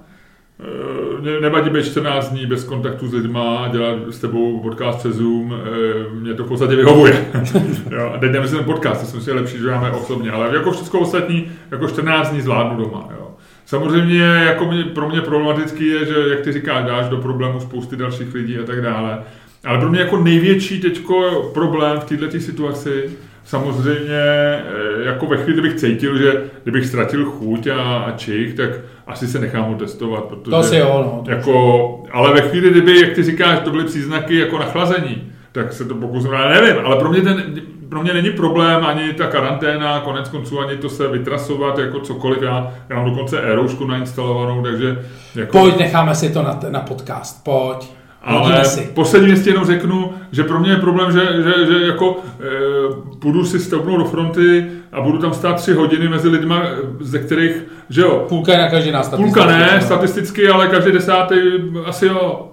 nevadí být 14 dní bez kontaktu s lidma dělat s tebou podcast přes Zoom, e, mě to v podstatě vyhovuje. a teď nemyslím podcast, to jsem si lepší, že máme osobně, ale jako všechno ostatní, jako 14 dní zvládnu doma, jo. Samozřejmě jako mě, pro mě problematický je, že jak ty říkáš, dáš do problému spousty dalších lidí a tak dále. Ale pro mě jako největší teďko problém v této situaci samozřejmě eh, jako ve chvíli, kdybych cítil, že kdybych ztratil chuť a, a čich, tak asi se nechám otestovat, protože... To si jo, no. To jako, ale ve chvíli, kdyby, jak ty říkáš, to byly příznaky jako nachlazení, tak se to pokusím, já nevím, ale pro mě, ten, pro mě není problém ani ta karanténa, konec konců ani to se vytrasovat, jako cokoliv, já, já mám dokonce e nainstalovanou, takže... Jako... Pojď, necháme si to na, na podcast, pojď. Ale poslední věc jenom řeknu, že pro mě je problém, že, že, že jako e, půjdu si stoupnout do fronty a budu tam stát tři hodiny mezi lidma, ze kterých, že jo. Půlka je každý nás Půlka ne, statisticky, ale každý desátý asi jo.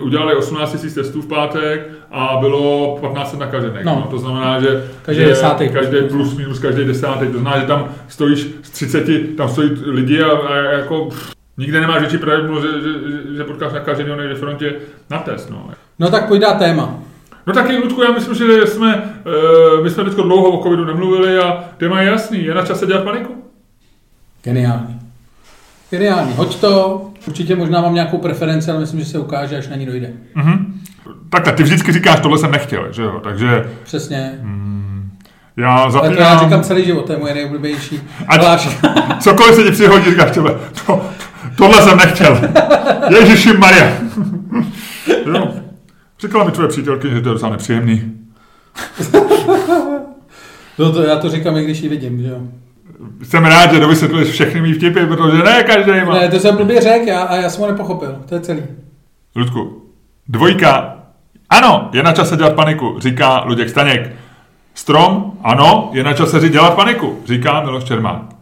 Udělali 18 000 testů v pátek a bylo 15 nakažených. No. no. To znamená, že každý, že desátý, každý plus minus každý desátý. To znamená, že tam stojíš z 30, tam stojí lidi a, a jako pff, Nikde nemáš větší pravděpodobnost, že, že, že potkáš nakaženého někde frontě na test. No. no tak pojď téma. No taky, Ludku, já myslím, že jsme, uh, my jsme teď dlouho o covidu nemluvili a téma je jasný. Je na čase dělat paniku? Geniální. Geniální. Hoď to. Určitě možná mám nějakou preferenci, ale myslím, že se ukáže, až na ní dojde. Mm-hmm. Takhle, ty vždycky říkáš, tohle jsem nechtěl, že jo? Takže... Přesně. Mm, já zapínám... to já říkám celý život, to je moje nejoblíbenější Ať, Cokoliv se ti přihodí, říkáš, tohle, to, tohle jsem nechtěl. Ježiši Maria. jo. Říkala mi tvoje přítelky, že to je docela nepříjemný. no to, já to říkám, i když ji vidím, že jo. Jsem rád, že dovysvětluješ všechny mý vtipy, protože ne každý má. Ne, to jsem blbě řekl já, a já jsem ho nepochopil. To je celý. Ludku, dvojka. Ano, je na čase dělat paniku, říká Luděk Staněk. Strom, ano, je na čase dělat paniku, říká Miloš Čermák.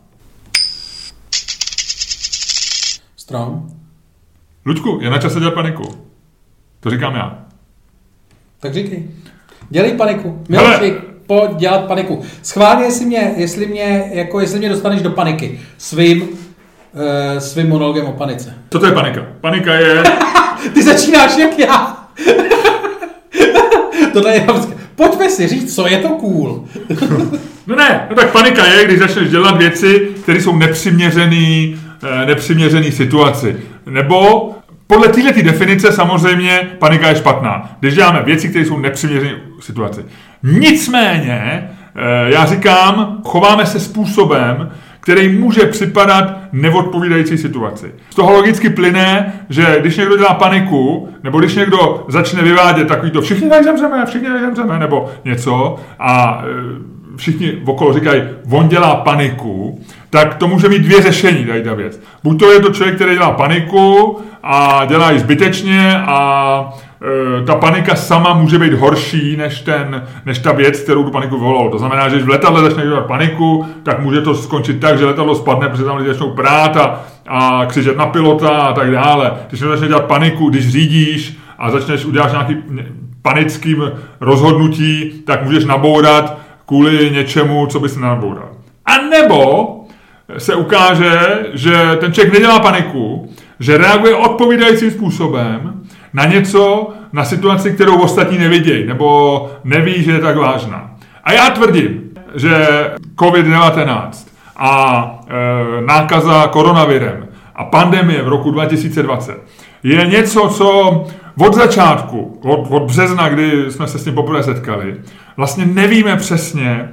Strom. Luďku, je na čase dělat paniku. To říkám já. Tak říkej. Dělej paniku. Miloši, pojď dělat paniku. Schválně, jestli mě, jestli mě, jako jestli mě dostaneš do paniky svým, uh, svým monologem o panice. Co to je panika? Panika je... Ty začínáš jak já. Tohle je Pojďme si říct, co je to cool. no ne, no tak panika je, když začneš dělat věci, které jsou nepřiměřený, eh, nepřiměřený situaci. Nebo podle této definice samozřejmě panika je špatná. Když děláme věci, které jsou nepřiměřené situaci. Nicméně, eh, já říkám, chováme se způsobem, který může připadat neodpovídající situaci. Z toho logicky plyne, že když někdo dělá paniku, nebo když někdo začne vyvádět takový to všichni tady zemřeme, všichni tady zemřeme, nebo něco a e, všichni okolo říkají, on dělá paniku, tak to může mít dvě řešení, tady ta věc. Buď to je to člověk, který dělá paniku a dělá ji zbytečně a e, ta panika sama může být horší než, ten, než ta věc, kterou tu paniku volal. To znamená, že když v letadle začne dělat paniku, tak může to skončit tak, že letadlo spadne, protože tam lidi začnou prát a, a křičet na pilota a tak dále. Když začne dělat paniku, když řídíš a začneš udělat nějaký panickým rozhodnutí, tak můžeš nabourat kvůli něčemu, co bys nenaboural. A nebo se ukáže, že ten člověk nedělá paniku, že reaguje odpovídajícím způsobem na něco, na situaci, kterou ostatní nevidějí, nebo neví, že je tak vážná. A já tvrdím, že COVID-19 a e, nákaza koronavirem a pandemie v roku 2020 je něco, co od začátku, od, od března, kdy jsme se s tím poprvé setkali, vlastně nevíme přesně,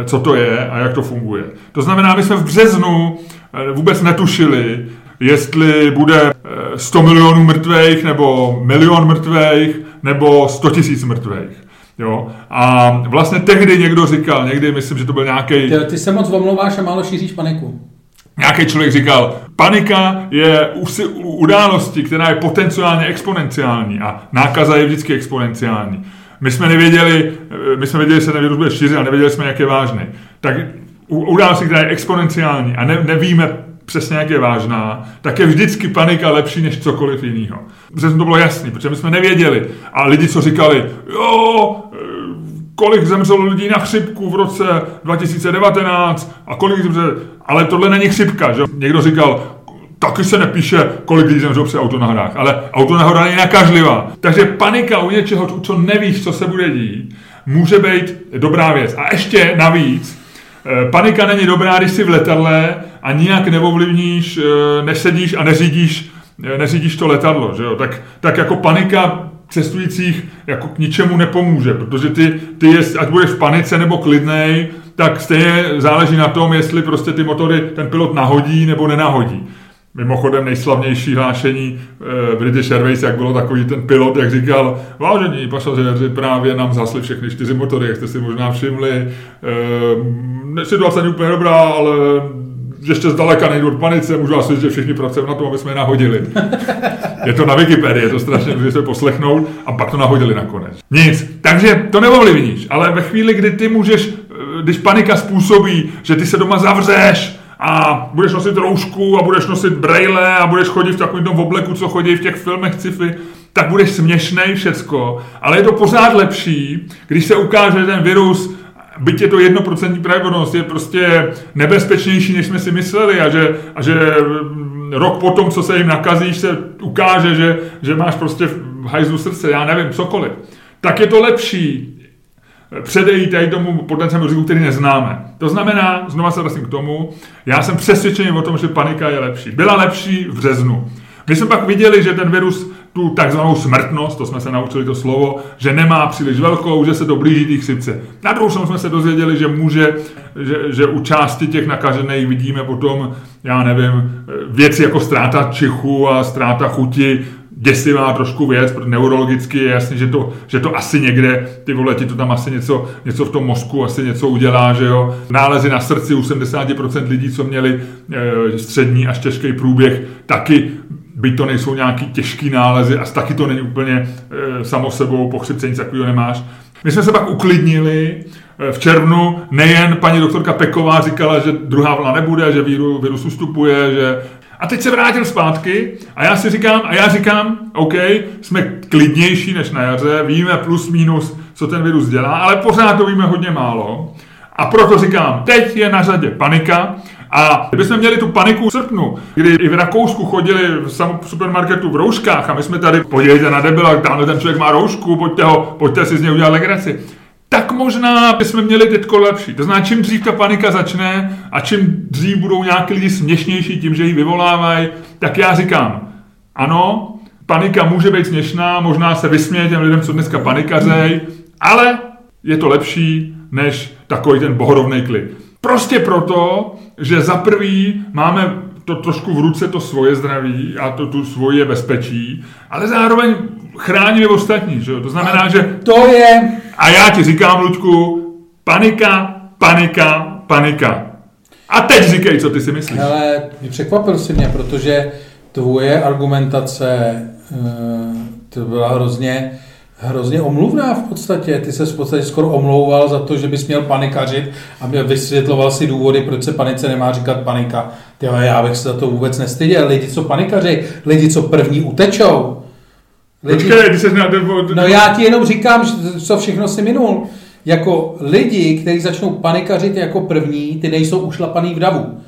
e, co to je a jak to funguje. To znamená, my jsme v březnu e, vůbec netušili, jestli bude 100 eh, milionů mrtvých, nebo milion mrtvých, nebo 100 tisíc mrtvých. Jo? A vlastně tehdy někdo říkal, někdy myslím, že to byl nějaký. Ty, ty se moc omlouváš a málo šíříš paniku. Nějaký člověk říkal, panika je události, která je potenciálně exponenciální a nákaza je vždycky exponenciální. My jsme nevěděli, eh, my jsme věděli, že se ten virus bude šířit a nevěděli jsme, jak je vážný. Tak události, která je exponenciální a ne, nevíme přesně jak je vážná, tak je vždycky panika lepší než cokoliv jiného. Protože to bylo jasný, protože my jsme nevěděli. A lidi, co říkali, jo, e, kolik zemřelo lidí na chřipku v roce 2019 a kolik zemřelo, ale tohle není chřipka, že? Někdo říkal, taky se nepíše, kolik lidí zemřelo při autonahodách, ale autonahoda není nakažlivá. Takže panika u něčeho, co nevíš, co se bude dít, může být dobrá věc. A ještě navíc, e, panika není dobrá, když jsi v letadle a nijak neovlivníš, eh, nesedíš a neřídíš, eh, neřídíš to letadlo, že jo? Tak, tak jako panika cestujících jako k ničemu nepomůže, protože ty, ty jest, ať budeš v panice nebo klidnej, tak stejně záleží na tom, jestli prostě ty motory ten pilot nahodí nebo nenahodí. Mimochodem nejslavnější hlášení e, British Airways, jak bylo takový ten pilot, jak říkal, vážení pasažéři, právě nám zhasly všechny čtyři motory, jak jste si možná všimli. E, situace není úplně dobrá, ale ještě zdaleka nejdu od panice, můžu vás říct, že všichni pracujeme na tom, aby jsme je nahodili. je to na Wikipedii, je to strašně, můžete se poslechnout a pak to nahodili nakonec. Nic, takže to neovlivníš, ale ve chvíli, kdy ty můžeš, eh, když panika způsobí, že ty se doma zavřeš, a budeš nosit roušku a budeš nosit brejle a budeš chodit v takovém tom obleku, co chodí v těch filmech sci-fi, tak budeš směšnej všecko, ale je to pořád lepší, když se ukáže, že ten virus byť je to jednoprocentní pravděpodobnost, je prostě nebezpečnější, než jsme si mysleli a že, a že mm, rok potom, co se jim nakazíš, se ukáže, že, že máš prostě v hajzlu srdce, já nevím, cokoliv. Tak je to lepší předejít tady tomu potenciálnímu riziku, který neznáme. To znamená, znova se vracím k tomu, já jsem přesvědčený o tom, že panika je lepší. Byla lepší v březnu. My jsme pak viděli, že ten virus tu takzvanou smrtnost, to jsme se naučili to slovo, že nemá příliš velkou, že se to blíží těch chřipce. Na druhou stranu jsme se dozvěděli, že může, že, že u části těch nakažených vidíme potom, já nevím, věci jako ztráta čichu a ztráta chuti, děsivá trošku věc, protože neurologicky je jasný, že to, že to asi někde, ty vole, ti to tam asi něco, něco v tom mozku asi něco udělá, že jo. Nálezy na srdci u 70% lidí, co měli e, střední až těžký průběh, taky byť to nejsou nějaký těžký nálezy a taky to není úplně e, samo sebou, po chřipce nic takového nemáš. My jsme se pak uklidnili, e, v červnu nejen paní doktorka Peková říkala, že druhá vlna nebude, že víru, virus ustupuje, že a teď se vrátil zpátky a já si říkám, a já říkám, OK, jsme klidnější než na jaře, víme plus minus, co ten virus dělá, ale pořád to víme hodně málo. A proto říkám, teď je na řadě panika, a kdybychom měli tu paniku v srpnu, kdy i v Rakousku chodili v supermarketu v rouškách a my jsme tady, podívejte na debila, tamhle ten člověk má roušku, pojďte, ho, pojďte si z něj udělat legraci možná bychom měli teďko lepší. To znamená, čím dřív ta panika začne a čím dřív budou nějaký lidi směšnější tím, že ji vyvolávají, tak já říkám, ano, panika může být směšná, možná se vysměje těm lidem, co dneska panikařej, ale je to lepší než takový ten bohorovný klid. Prostě proto, že za prvý máme to trošku v ruce to svoje zdraví a to tu svoje bezpečí, ale zároveň chráníme ostatní, že To znamená, a že... To je... A já ti říkám, Luďku, panika, panika, panika. A teď říkej, co ty si myslíš. Ale překvapil si mě, protože tvoje argumentace eh, to byla hrozně hrozně omluvná v podstatě. Ty se v podstatě skoro omlouval za to, že bys měl panikařit a vysvětloval si důvody, proč se panice nemá říkat panika. Ty, já bych se za to vůbec nestyděl. Lidi, co panikaři, lidi, co první utečou. Lidi... Počkej, ty se na... No já ti jenom říkám, co všechno si minul. Jako lidi, kteří začnou panikařit jako první, ty nejsou ušlapaný v davu.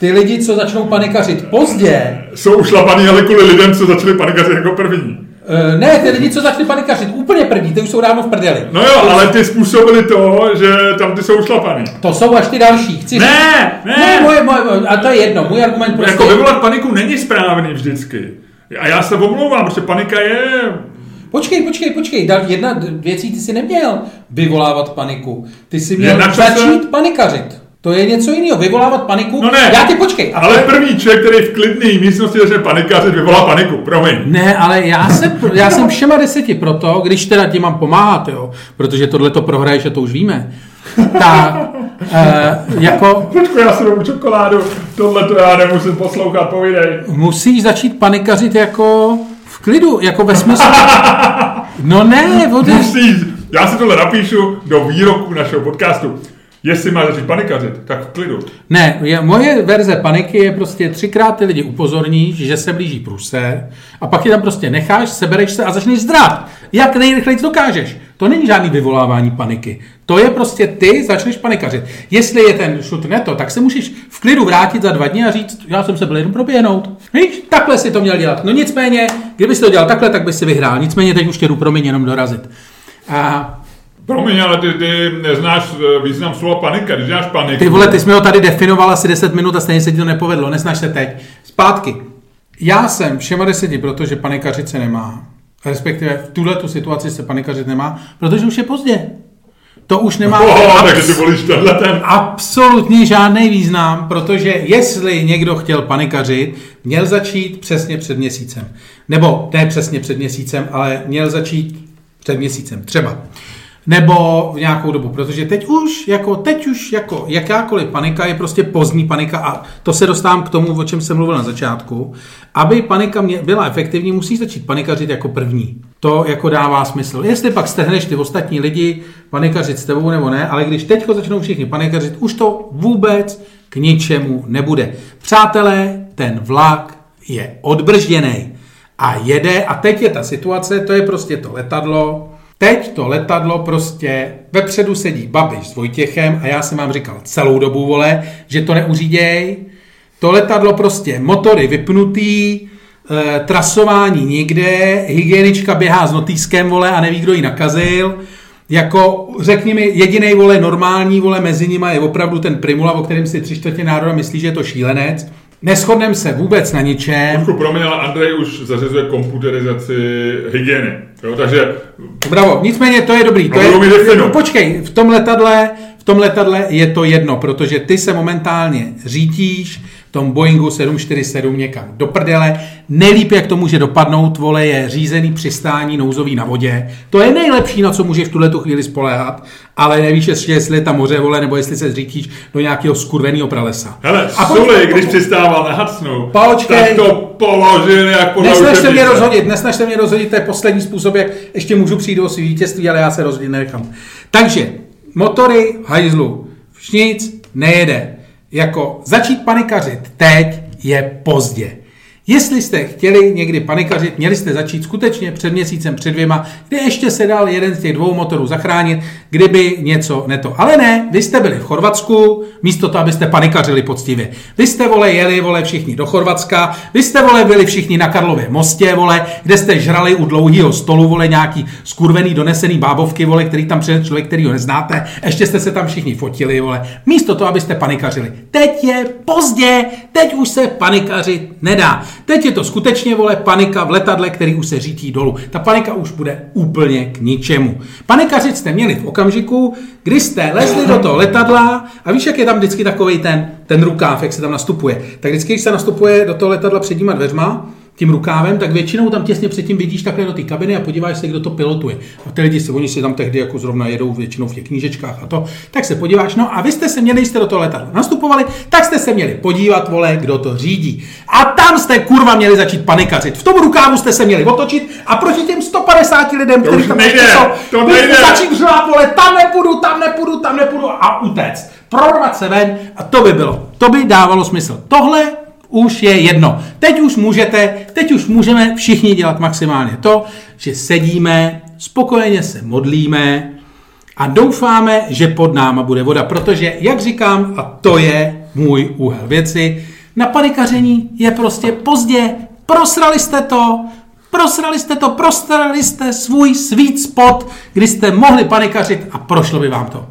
Ty lidi, co začnou panikařit pozdě... Jsou ušlapaný ale kvůli lidem, co začali panikařit jako první. Uh, ne, ty lidi, co začali panikařit úplně první, ty už jsou dávno v prdeli. No jo, ale ty způsobili to, že tam ty jsou ušlapaný. To jsou až ty další. Chci ne, ne. Ne, moje, moje, a to je jedno, můj argument prostě... Jako vyvolat paniku není správný vždycky. A já se omlouvám, protože panika je... Počkej, počkej, počkej. Jedna věcí ty si neměl vyvolávat paniku. Ty si měl začít panikařit. To je něco jiného. Vyvolávat paniku. No ne. Já ty počkej. Ale první člověk, který v klidné místnosti začne panikařit, vyvolá paniku. Promiň. Ne, ale já, se, já jsem všema deseti proto, když teda ti mám pomáhat, jo, protože tohle to prohraješ, že to už víme. Ta, uh, jako... Počku, já si dám čokoládu, tohle to já nemusím poslouchat, povídej. Musíš začít panikařit jako v klidu, jako ve smyslu... No ne, vody. Musíš. Já si tohle napíšu do výroku našeho podcastu. Jestli máš začít panikařit, tak v klidu. Ne, je, moje verze paniky je prostě třikrát ty lidi upozorníš, že se blíží průser a pak je tam prostě necháš, sebereš se a začneš zdrát. Jak nejrychleji dokážeš. To není žádný vyvolávání paniky. To je prostě ty začneš panikařit. Jestli je ten šut neto, tak se musíš v klidu vrátit za dva dny a říct, já jsem se byl jenom proběhnout. Víš, takhle si to měl dělat. No nicméně, kdyby si to dělal takhle, tak by si vyhrál. Nicméně teď už tě jdu promiň jenom dorazit. A Promiň, ale ty, ty neznáš eh, význam slova panika, když děláš paniku. Ty vole, ty jsi mi ho tady definoval asi 10 minut a stejně se ti to nepovedlo, nesnaž se teď. Zpátky. Já jsem všema deseti, protože panikařit se nemá. Respektive v tuhle tu situaci se panikařit nemá, protože už je pozdě. To už nemá Oh, takže ty volíš tenhle ten. absolutně žádný význam, protože jestli někdo chtěl panikařit, měl začít přesně před měsícem. Nebo ne přesně před měsícem, ale měl začít před měsícem, třeba. Nebo v nějakou dobu, protože teď už, jako, teď už jako jakákoliv panika je prostě pozdní panika a to se dostávám k tomu, o čem jsem mluvil na začátku. Aby panika mě, byla efektivní, musí začít panikařit jako první. To jako dává smysl. Jestli pak strhneš ty ostatní lidi panikařit s tebou nebo ne, ale když teď začnou všichni panikařit, už to vůbec k ničemu nebude. Přátelé, ten vlak je odbržděný a jede a teď je ta situace, to je prostě to letadlo, Teď to letadlo prostě, vepředu sedí Babiš s Vojtěchem a já jsem vám říkal celou dobu, vole, že to neuříděj. To letadlo prostě, motory vypnutý, e, trasování nikde, hygienička běhá s notýskem, vole, a neví, kdo ji nakazil. Jako, řekni mi, jediný vole, normální, vole, mezi nimi je opravdu ten Primula, o kterém si tři čtvrtě národa myslí, že je to šílenec. Neschodneme se vůbec na ničem. Trošku promiň, ale Andrej už zařizuje komputerizaci hygieny. Jo, takže Bravo, nicméně to je dobrý. To je, defino. no, počkej, v tom letadle, v tom letadle je to jedno, protože ty se momentálně řítíš v tom Boeingu 747 někam do prdele. Nejlíp, jak to může dopadnout, vole, je řízený přistání nouzový na vodě. To je nejlepší, na co můžeš v tuhle tu chvíli spoléhat, ale nevíš jestli je tam moře, vole, nebo jestli se zřítíš do nějakého skurveného pralesa. Hele, A Suli, když přistával na Hacnu, Počkej. tak to položil jak podle Nesnažte mě rozhodit, nesnažte mě rozhodit, to je poslední způsob, jak ještě můžu přijít o svý vítězství, ale já se rozhodit nechám. Takže, motory hajzlu, nic nejede. Jako začít panikařit teď je pozdě. Jestli jste chtěli někdy panikařit, měli jste začít skutečně před měsícem, před dvěma, kdy ještě se dal jeden z těch dvou motorů zachránit, kdyby něco neto. Ale ne, vy jste byli v Chorvatsku, místo toho, abyste panikařili poctivě. Vy jste, vole, jeli, vole, všichni do Chorvatska, vy jste, vole, byli všichni na Karlově mostě, vole, kde jste žrali u dlouhého stolu, vole, nějaký skurvený, donesený bábovky, vole, který tam přijde člověk, který ho neznáte, ještě jste se tam všichni fotili, vole, místo toho, abyste panikařili. Teď je pozdě, teď už se panikařit nedá. Teď je to skutečně, vole, panika v letadle, který už se řítí dolů. Ta panika už bude úplně k ničemu. Panikařit jste měli v okamžiku, kdy jste lezli do toho letadla a víš, jak je tam vždycky takový ten, ten rukáv, jak se tam nastupuje. Tak vždycky, když se nastupuje do toho letadla předníma dveřma, tím rukávem, tak většinou tam těsně předtím vidíš takhle do té kabiny a podíváš se, kdo to pilotuje. A ty lidi se, oni si tam tehdy jako zrovna jedou většinou v těch knížečkách a to, tak se podíváš, no a vy jste se měli, jste do toho letadla nastupovali, tak jste se měli podívat, vole, kdo to řídí. A tam jste kurva měli začít panikařit. V tom rukávu jste se měli otočit a proti těm 150 lidem, kteří tam nejde, jsou, to nejde. začít řvát, vole, tam nepůjdu, tam nepůjdu, tam nepůjdu a utéct. Prorvat se ven a to by bylo. To by dávalo smysl. Tohle už je jedno. Teď už můžete, teď už můžeme všichni dělat maximálně to, že sedíme, spokojeně se modlíme a doufáme, že pod náma bude voda, protože, jak říkám, a to je můj úhel věci, na panikaření je prostě pozdě, prosrali jste to, prosrali jste to, prosrali jste svůj sweet spot, kdy jste mohli panikařit a prošlo by vám to.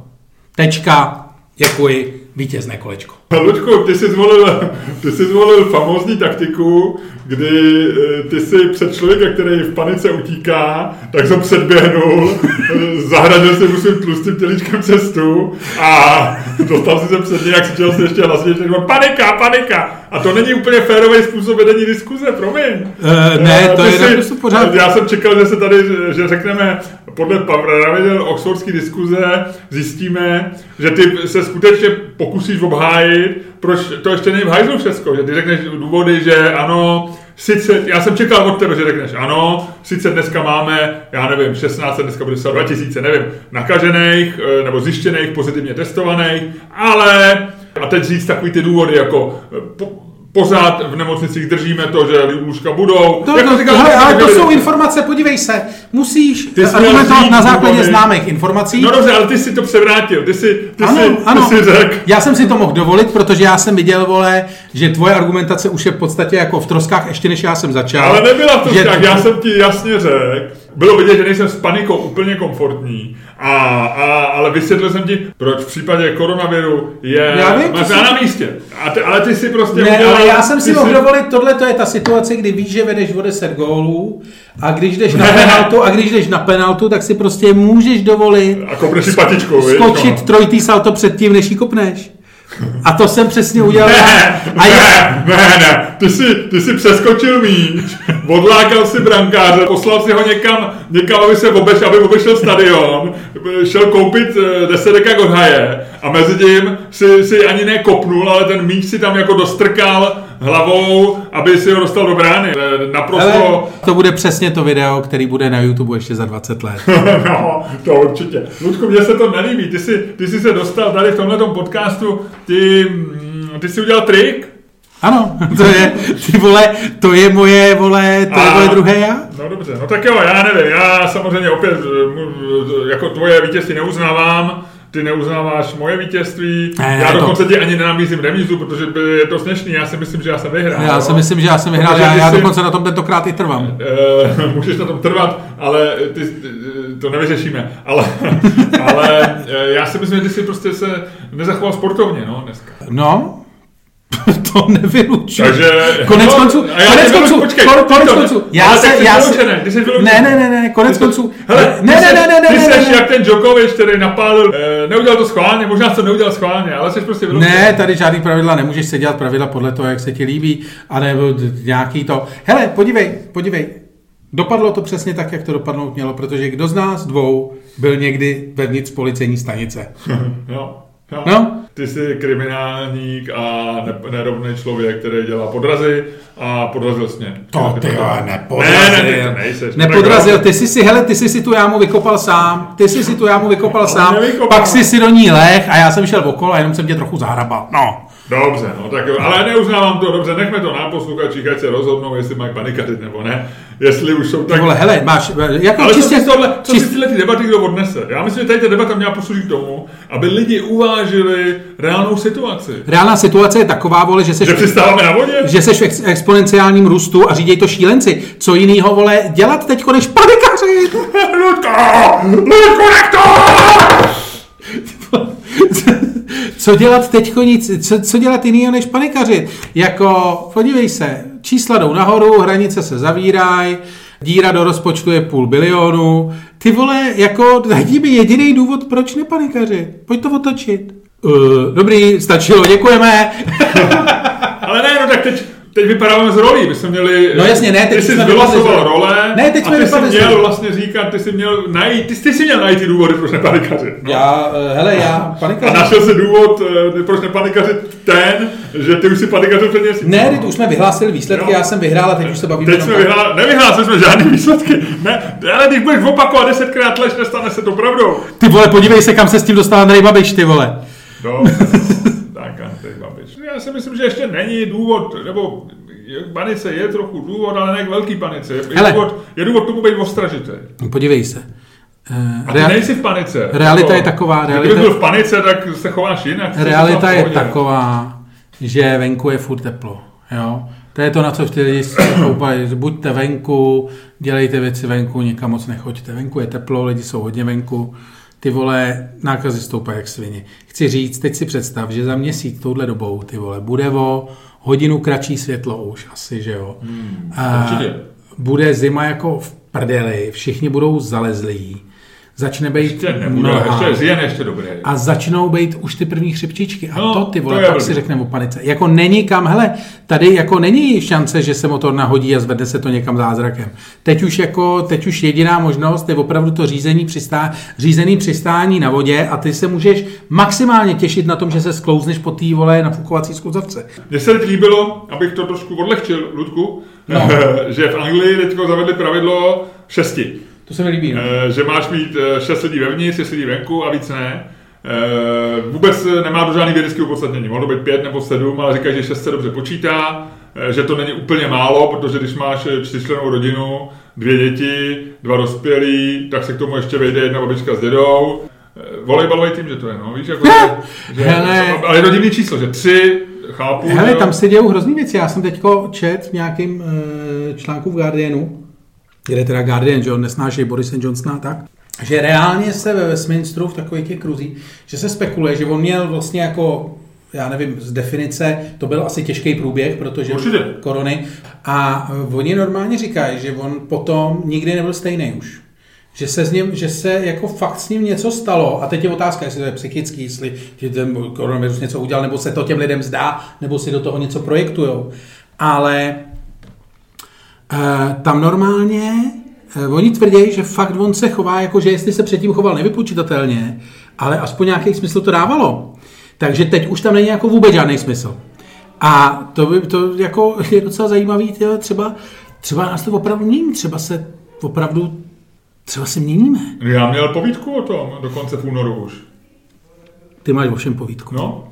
Tečka, děkuji, vítězné kolečko. Luďku, ty jsi zvolil, ty jsi zvolil famózní taktiku, kdy eh, ty si před člověka, který v panice utíká, tak jsem předběhnul, eh, zahradil si mu svým tlustým tělíčkem cestu a dostal si se před něj, jak si chtěl si ještě hlasně, že panika, panika. A to není úplně férový způsob vedení diskuze, promiň. Eh, ne, to ty je si- naprosto v pořádku. Já jsem čekal, že se tady, že řekneme, podle pravidel oxfordské diskuze zjistíme, že ty se skutečně pokusíš obhájit, proč to ještě není v hajzlu všechno, že ty řekneš důvody, že ano, sice, já jsem čekal od tebe, že řekneš ano, sice dneska máme, já nevím, 16, dneska bude se 2000, nevím, nakažených eh, nebo zjištěných, pozitivně testovaných, ale a teď říct takový ty důvody, jako eh, po, pořád v nemocnicích držíme to, že lůžka budou. To, Jako to, říkal, hele, že- ale to že- jsou informace, podívej se, musíš Ty argumentovat na základě důvody. známých informací. No dobře, ale ty si to převrátil, ty si, ty ano, si, ano. Ty si řekl, Já jsem si to mohl dovolit, protože já jsem viděl, vole, že tvoje argumentace už je v podstatě jako v troskách ještě než já jsem začal. ale nebyla to že- tak, já jsem ti jasně řekl, bylo vidět, že nejsem s panikou úplně komfortní, a, a, ale vysvětlil jsem ti, proč v případě koronaviru je Já vím, to na místě. A ty, ale ty si prostě Ne, udělal, ale já jsem si mohl dovolit, tohle to je ta situace, kdy víš, že vedeš o 10 gólů a když jdeš na penaltu, a když jdeš na penaltu, tak si prostě můžeš dovolit A kopneš si patičkou, víš, skočit no. trojitý salto před tím, než ji kopneš. A to jsem přesně udělal. Ne, a já, ne, ne, ne, ty jsi, ty jsi přeskočil míč, odlákal si brankáře, poslal si ho někam, někam aby se obeš, aby obešel stadion, šel koupit eh, desetek jak odhaje. A mezi tím si, si ani ne kopnul, ale ten míč si tam jako dostrkal hlavou, aby si ho dostal do brány. To je Naprosto... hele, to bude přesně to video, který bude na YouTube ještě za 20 let. No, to určitě. Ludku, mně se to nelíbí. Ty jsi, ty jsi se dostal tady v tomhle podcastu, ty, mm, ty jsi udělal trik, Ano, to je, ty vole, to je moje, vole, to je A- moje druhé já. No dobře, no tak jo, já nevím, já samozřejmě opět eh, jako tvoje vítězství neuznávám, ty neuznáváš moje vítězství, Ne, já to- dokonce ti ani nenabízím remízu, protože je to směšný, já si myslím, že já jsem vyhrál. Já si myslím, že já jsem vyhrál, já, já jsi- dokonce na tom tentokrát i trvám. Eh, můžeš na tom trvat, ale ty, to nevyřešíme. Ale, ale eh, já si myslím, že ty si prostě se nezachoval sportovně, no, dneska. No, to nevylučuju. Takže... Konec no, konců, konec konců, počkej, kon- konec konců, já se, jsi já se, ty jsi ne, ne, ne, ne, konec konců, Hele, ne, ty ne, ne, ne, ne, ty ne, seš ne, jak ten Djokovic, který napálil, eh, neudělal to schválně, možná jsi to neudělal schválně, ale jsi prostě vyloučený. Ne, tady žádný pravidla, nemůžeš se dělat pravidla podle toho, jak se ti líbí, anebo nějaký to. Hele, podívej, podívej, dopadlo to přesně tak, jak to dopadnout mělo, protože kdo z nás dvou byl někdy vevnitř policejní stanice? Jo, jo. No. Ty jsi kriminálník a ne, nerovný člověk, který dělá podrazy a podrazil jsi mě. To ty jo, Ne, nepodrazil. ne, ne, to nejseš. Nepodrazil, ty jsi si, hele, ty jsi si tu jámu vykopal sám, ty jsi si tu jámu vykopal sám, pak jsi si do ní leh a já jsem šel okolo a jenom jsem tě trochu zahrabal. No. Dobře, no tak jo, ale neuznávám to, dobře, nechme to na posluchačích, ať se rozhodnou, jestli mají panikařit nebo ne, jestli už jsou Ty tak... vole, hele, máš, jako Ale co čistě, si, tohle, co si čist- z tyhle ty debaty kdo odnese? Já myslím, že tady ta debata měla posloužit tomu, aby lidi uvážili reálnou situaci. reálná situace je taková, vole, že seš, Že přistáváme na vodě? že seš v ex- exponenciálním růstu a říděj to šílenci. Co jinýho, vole, dělat teďko než panikařit? Ludko! Ludko! co dělat teďko nic, co, co dělat jinýho než panikařit? Jako, podívej se, čísla jdou nahoru, hranice se zavírají, díra do rozpočtu je půl bilionu. Ty vole, jako, daj mi jediný důvod, proč nepanikařit. Pojď to otočit. Uh, dobrý, stačilo, děkujeme. Ale ne, no tak teď, teď vypadáváme z rolí, my jsme měli... No jasně, ne, teď ty jsi jsme vylosoval vypadli z- role Ne, teď a jsme ty jsi z- měl vlastně říkat, ty jsi měl najít, ty, ty jsi měl najít ty důvody, proč nepanikařit. No. Já, eh, hele, já A panikařit. našel si důvod, eh, proč nepanikařit ten, že ty už si panikařil před měsícem. Ne, teď už jsme vyhlásili výsledky, Jo. já jsem vyhrál a teď už se bavíme. Teď jsme vyhlá... nevyhlásili jsme žádný výsledky. Ne, ale když budeš opakovat desetkrát lež, nestane se to pravdou. Ty vole, podívej se, kam se s tím dostal Andrej Babiš, ty vole. No. Já si myslím, že ještě není důvod, nebo panice je trochu důvod, ale ne k velký panice. Je, Hele. důvod, je důvod tomu být ostražitý. No, Podívej se. Eh, A ty nejsi v panice. realita Jako, je taková, Kdyby realita- byl v panice, tak se chováš jinak. Realita je taková, že venku je furt teplo. Jo? To je to, na co ty lidi koupají. Buďte venku, dělejte věci venku, nikam moc nechoďte. Venku je teplo, lidi jsou hodně venku. Ty vole, nákazy stoupají jak svině. Chci říct, teď si představ, že za měsíc touhle dobou, ty vole, bude o hodinu kratší světlo už asi, že jo. Hmm, A určitě. bude zima jako v prdeli, všichni budou zalezlí. Začne být Ještě nebude, mlha ještě jen ještě dobrý. a začnou být už ty první chřipčičky. A No, to ty to vole, je pak si řekneme o panice. Jako není kam, hele, tady jako není šance, že se motor nahodí a zvedne se to někam zázrakem. Teď už jako, teď už jediná možnost je opravdu to řízení přistá, řízený přistání na vodě a ty se můžeš maximálně těšit na tom, že se sklouzneš po té vole nafukovací skluzavce. Mně se líbilo, abych to trošku odlehčil, Ludku, No. že v Anglii teď zavedli pravidlo šesti. To se mi líbí. No. Eh, že máš mít eh, šest lidí vevnitř, šest lidí venku a víc ne. Eh, Vůbec nemá to žádný vědecký opodstatnění. Mohlo být pět nebo sedm, ale říkají, že šest se dobře počítá, eh, že to není úplně málo, protože když máš eh, čtyřčlennou rodinu, dvě děti, dva dospělí, tak se k tomu ještě vejde jedna babička s dědou. Eh, Volejbalový tým, že to je, no, víš, jako, že, Hele. ale je to divný číslo, že tři, chápu. Hele, tam se dějou hrozný věci. Já jsem teďko čet v nějakém e, článku v Guardianu, kde teda Guardian, že on nesnáší Borise Johnsona tak, že reálně se ve Westminsteru v takových těch kruzích, že se spekuluje, že on měl vlastně jako já nevím, z definice, to byl asi těžký průběh, protože Určitě. korony. A oni normálně říkají, že on potom nikdy nebyl stejný už. Že se, s ním, že se jako fakt s ním něco stalo. A teď je otázka, jestli to je psychický, jestli že ten koronavirus něco udělal, nebo se to těm lidem zdá, nebo si do toho něco projektujou. Ale tam normálně e, oni tvrdí, že fakt on se chová jako, že jestli se předtím choval nevypočítatelně, ale aspoň nějaký smysl to dávalo. Takže teď už tam není jako vůbec žádný smysl. A to, by, to jako je docela zajímavý, tyhle, třeba, třeba nás to opravdu mění, třeba se opravdu, třeba se měníme. Já měl povídku o tom dokonce v únoru už. Ty máš ovšem povídku. No,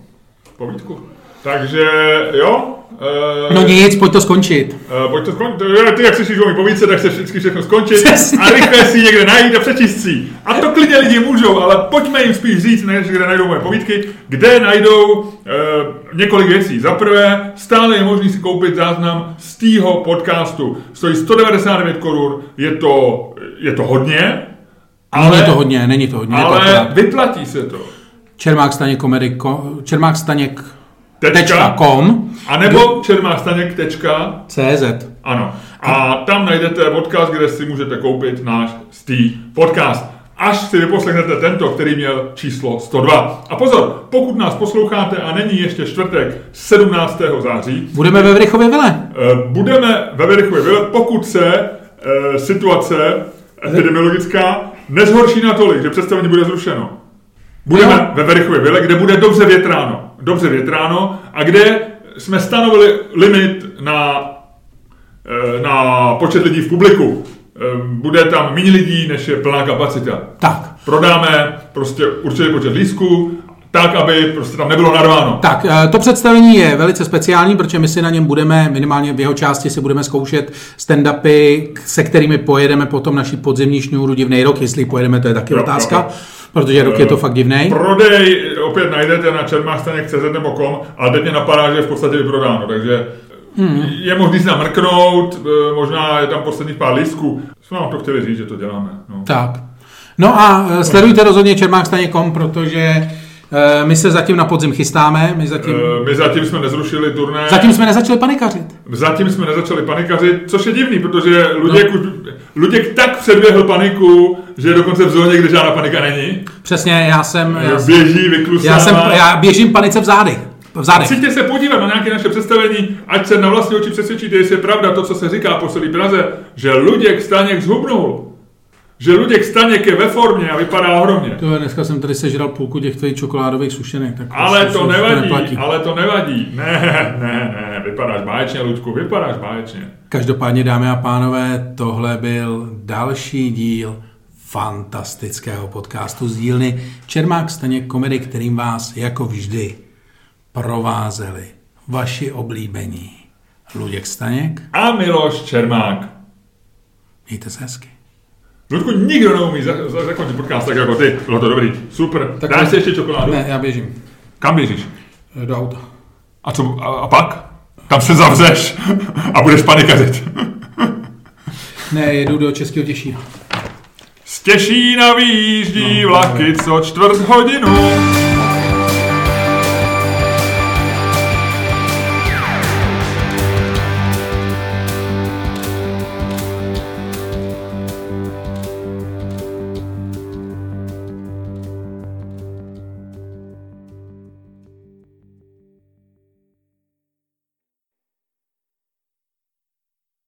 povídku. Takže jo. Uh, no nic, pojď to skončit. Uh, pojď to skončit. Ty, jak slyšíš o mý povídce, tak se vždycky všechno skončit. Přesně. A rychle si někde najít a přečíst si. A to klidně lidi můžou, ale pojďme jim spíš říct, než kde najdou moje povídky, kde najdou uh, několik věcí. Za prvé, stále je možné si koupit záznam z tého podcastu. Stojí 199 korun, je to, je to hodně. Ale, není to hodně, není to hodně. Ale to vyplatí se to. Čermák Staněk komedy, Čermák Staněk Tečka. .com a nebo čermástaněk.cz Ano. A tam najdete podcast, kde si můžete koupit náš stý podcast. Až si vyposlechnete tento, který měl číslo 102. A pozor, pokud nás posloucháte a není ještě čtvrtek 17. září. Budeme ve Verichově vile. Budeme ve Verichově vile, pokud se e, situace epidemiologická nezhorší natolik, že představení bude zrušeno. Budeme jo. ve Verichově vile, kde bude dobře větráno dobře větráno a kde jsme stanovili limit na, eh, na počet lidí v publiku. Eh, bude tam méně lidí, než je plná kapacita. Tak. Prodáme prostě určitý počet lístků, tak, aby prostě tam nebylo narváno. Tak, eh, to představení je velice speciální, protože my si na něm budeme, minimálně v jeho části si budeme zkoušet stand-upy, se kterými pojedeme potom naší podzimní šňůru divnej rok, jestli pojedeme, to je taky jo, otázka. Jo, jo. Protože rok je to fakt divný. Prodej opět najdete na čermástanek.cz nebo kom, ale teď mě napadá, že je v podstatě vyprodáno, takže hmm. je možný se mrknout, e, možná je tam posledních pár lístků. Jsme vám to chtěli říct, že to děláme. No. Tak. No a e, sledujte rozhodně čermákstaně.com, protože Eh, my se zatím na podzim chystáme. My zatím, eh, my zatím jsme nezrušili turné. Zatím jsme nezačali panikařit. Zatím jsme nezačali panikařit, což je divný, protože Luděk, no. Luděk tak předběhl paniku, že je dokonce v zóně, kde žádná panika není. Přesně, já jsem... Já Běží, vyklusává. Já, jsem, já běžím panice v zádech. V zádech. Přijďte se podívat na nějaké naše představení, ať se na vlastní oči přesvědčíte, jestli je pravda to, co se říká po celé Praze, že Luděk Staněk zhubnul že Luděk Staněk je ve formě a vypadá ohromně. To je, dneska jsem tady sežral půlku těch tvých čokoládových sušenek. Tak ale to nevadí, to ale to nevadí. Ne, ne, ne, vypadáš báječně, Luďku, vypadáš báječně. Každopádně, dámy a pánové, tohle byl další díl fantastického podcastu z dílny Čermák Staněk komedy, kterým vás jako vždy provázeli vaši oblíbení Luděk Staněk a Miloš Čermák. Mějte se hezky. Ludku, nikdo neumí zakončit podcast tak jako ty. Bylo to dobrý. Super. Tak Dáš si ještě čokoládu? Ne, já běžím. Kam běžíš? Do auta. A co, a, a pak? Tam se zavřeš a budeš panikařit. ne, jedu do Českého Těšína. Z Těšína výjíždí no, vlaky co čtvrt hodinu.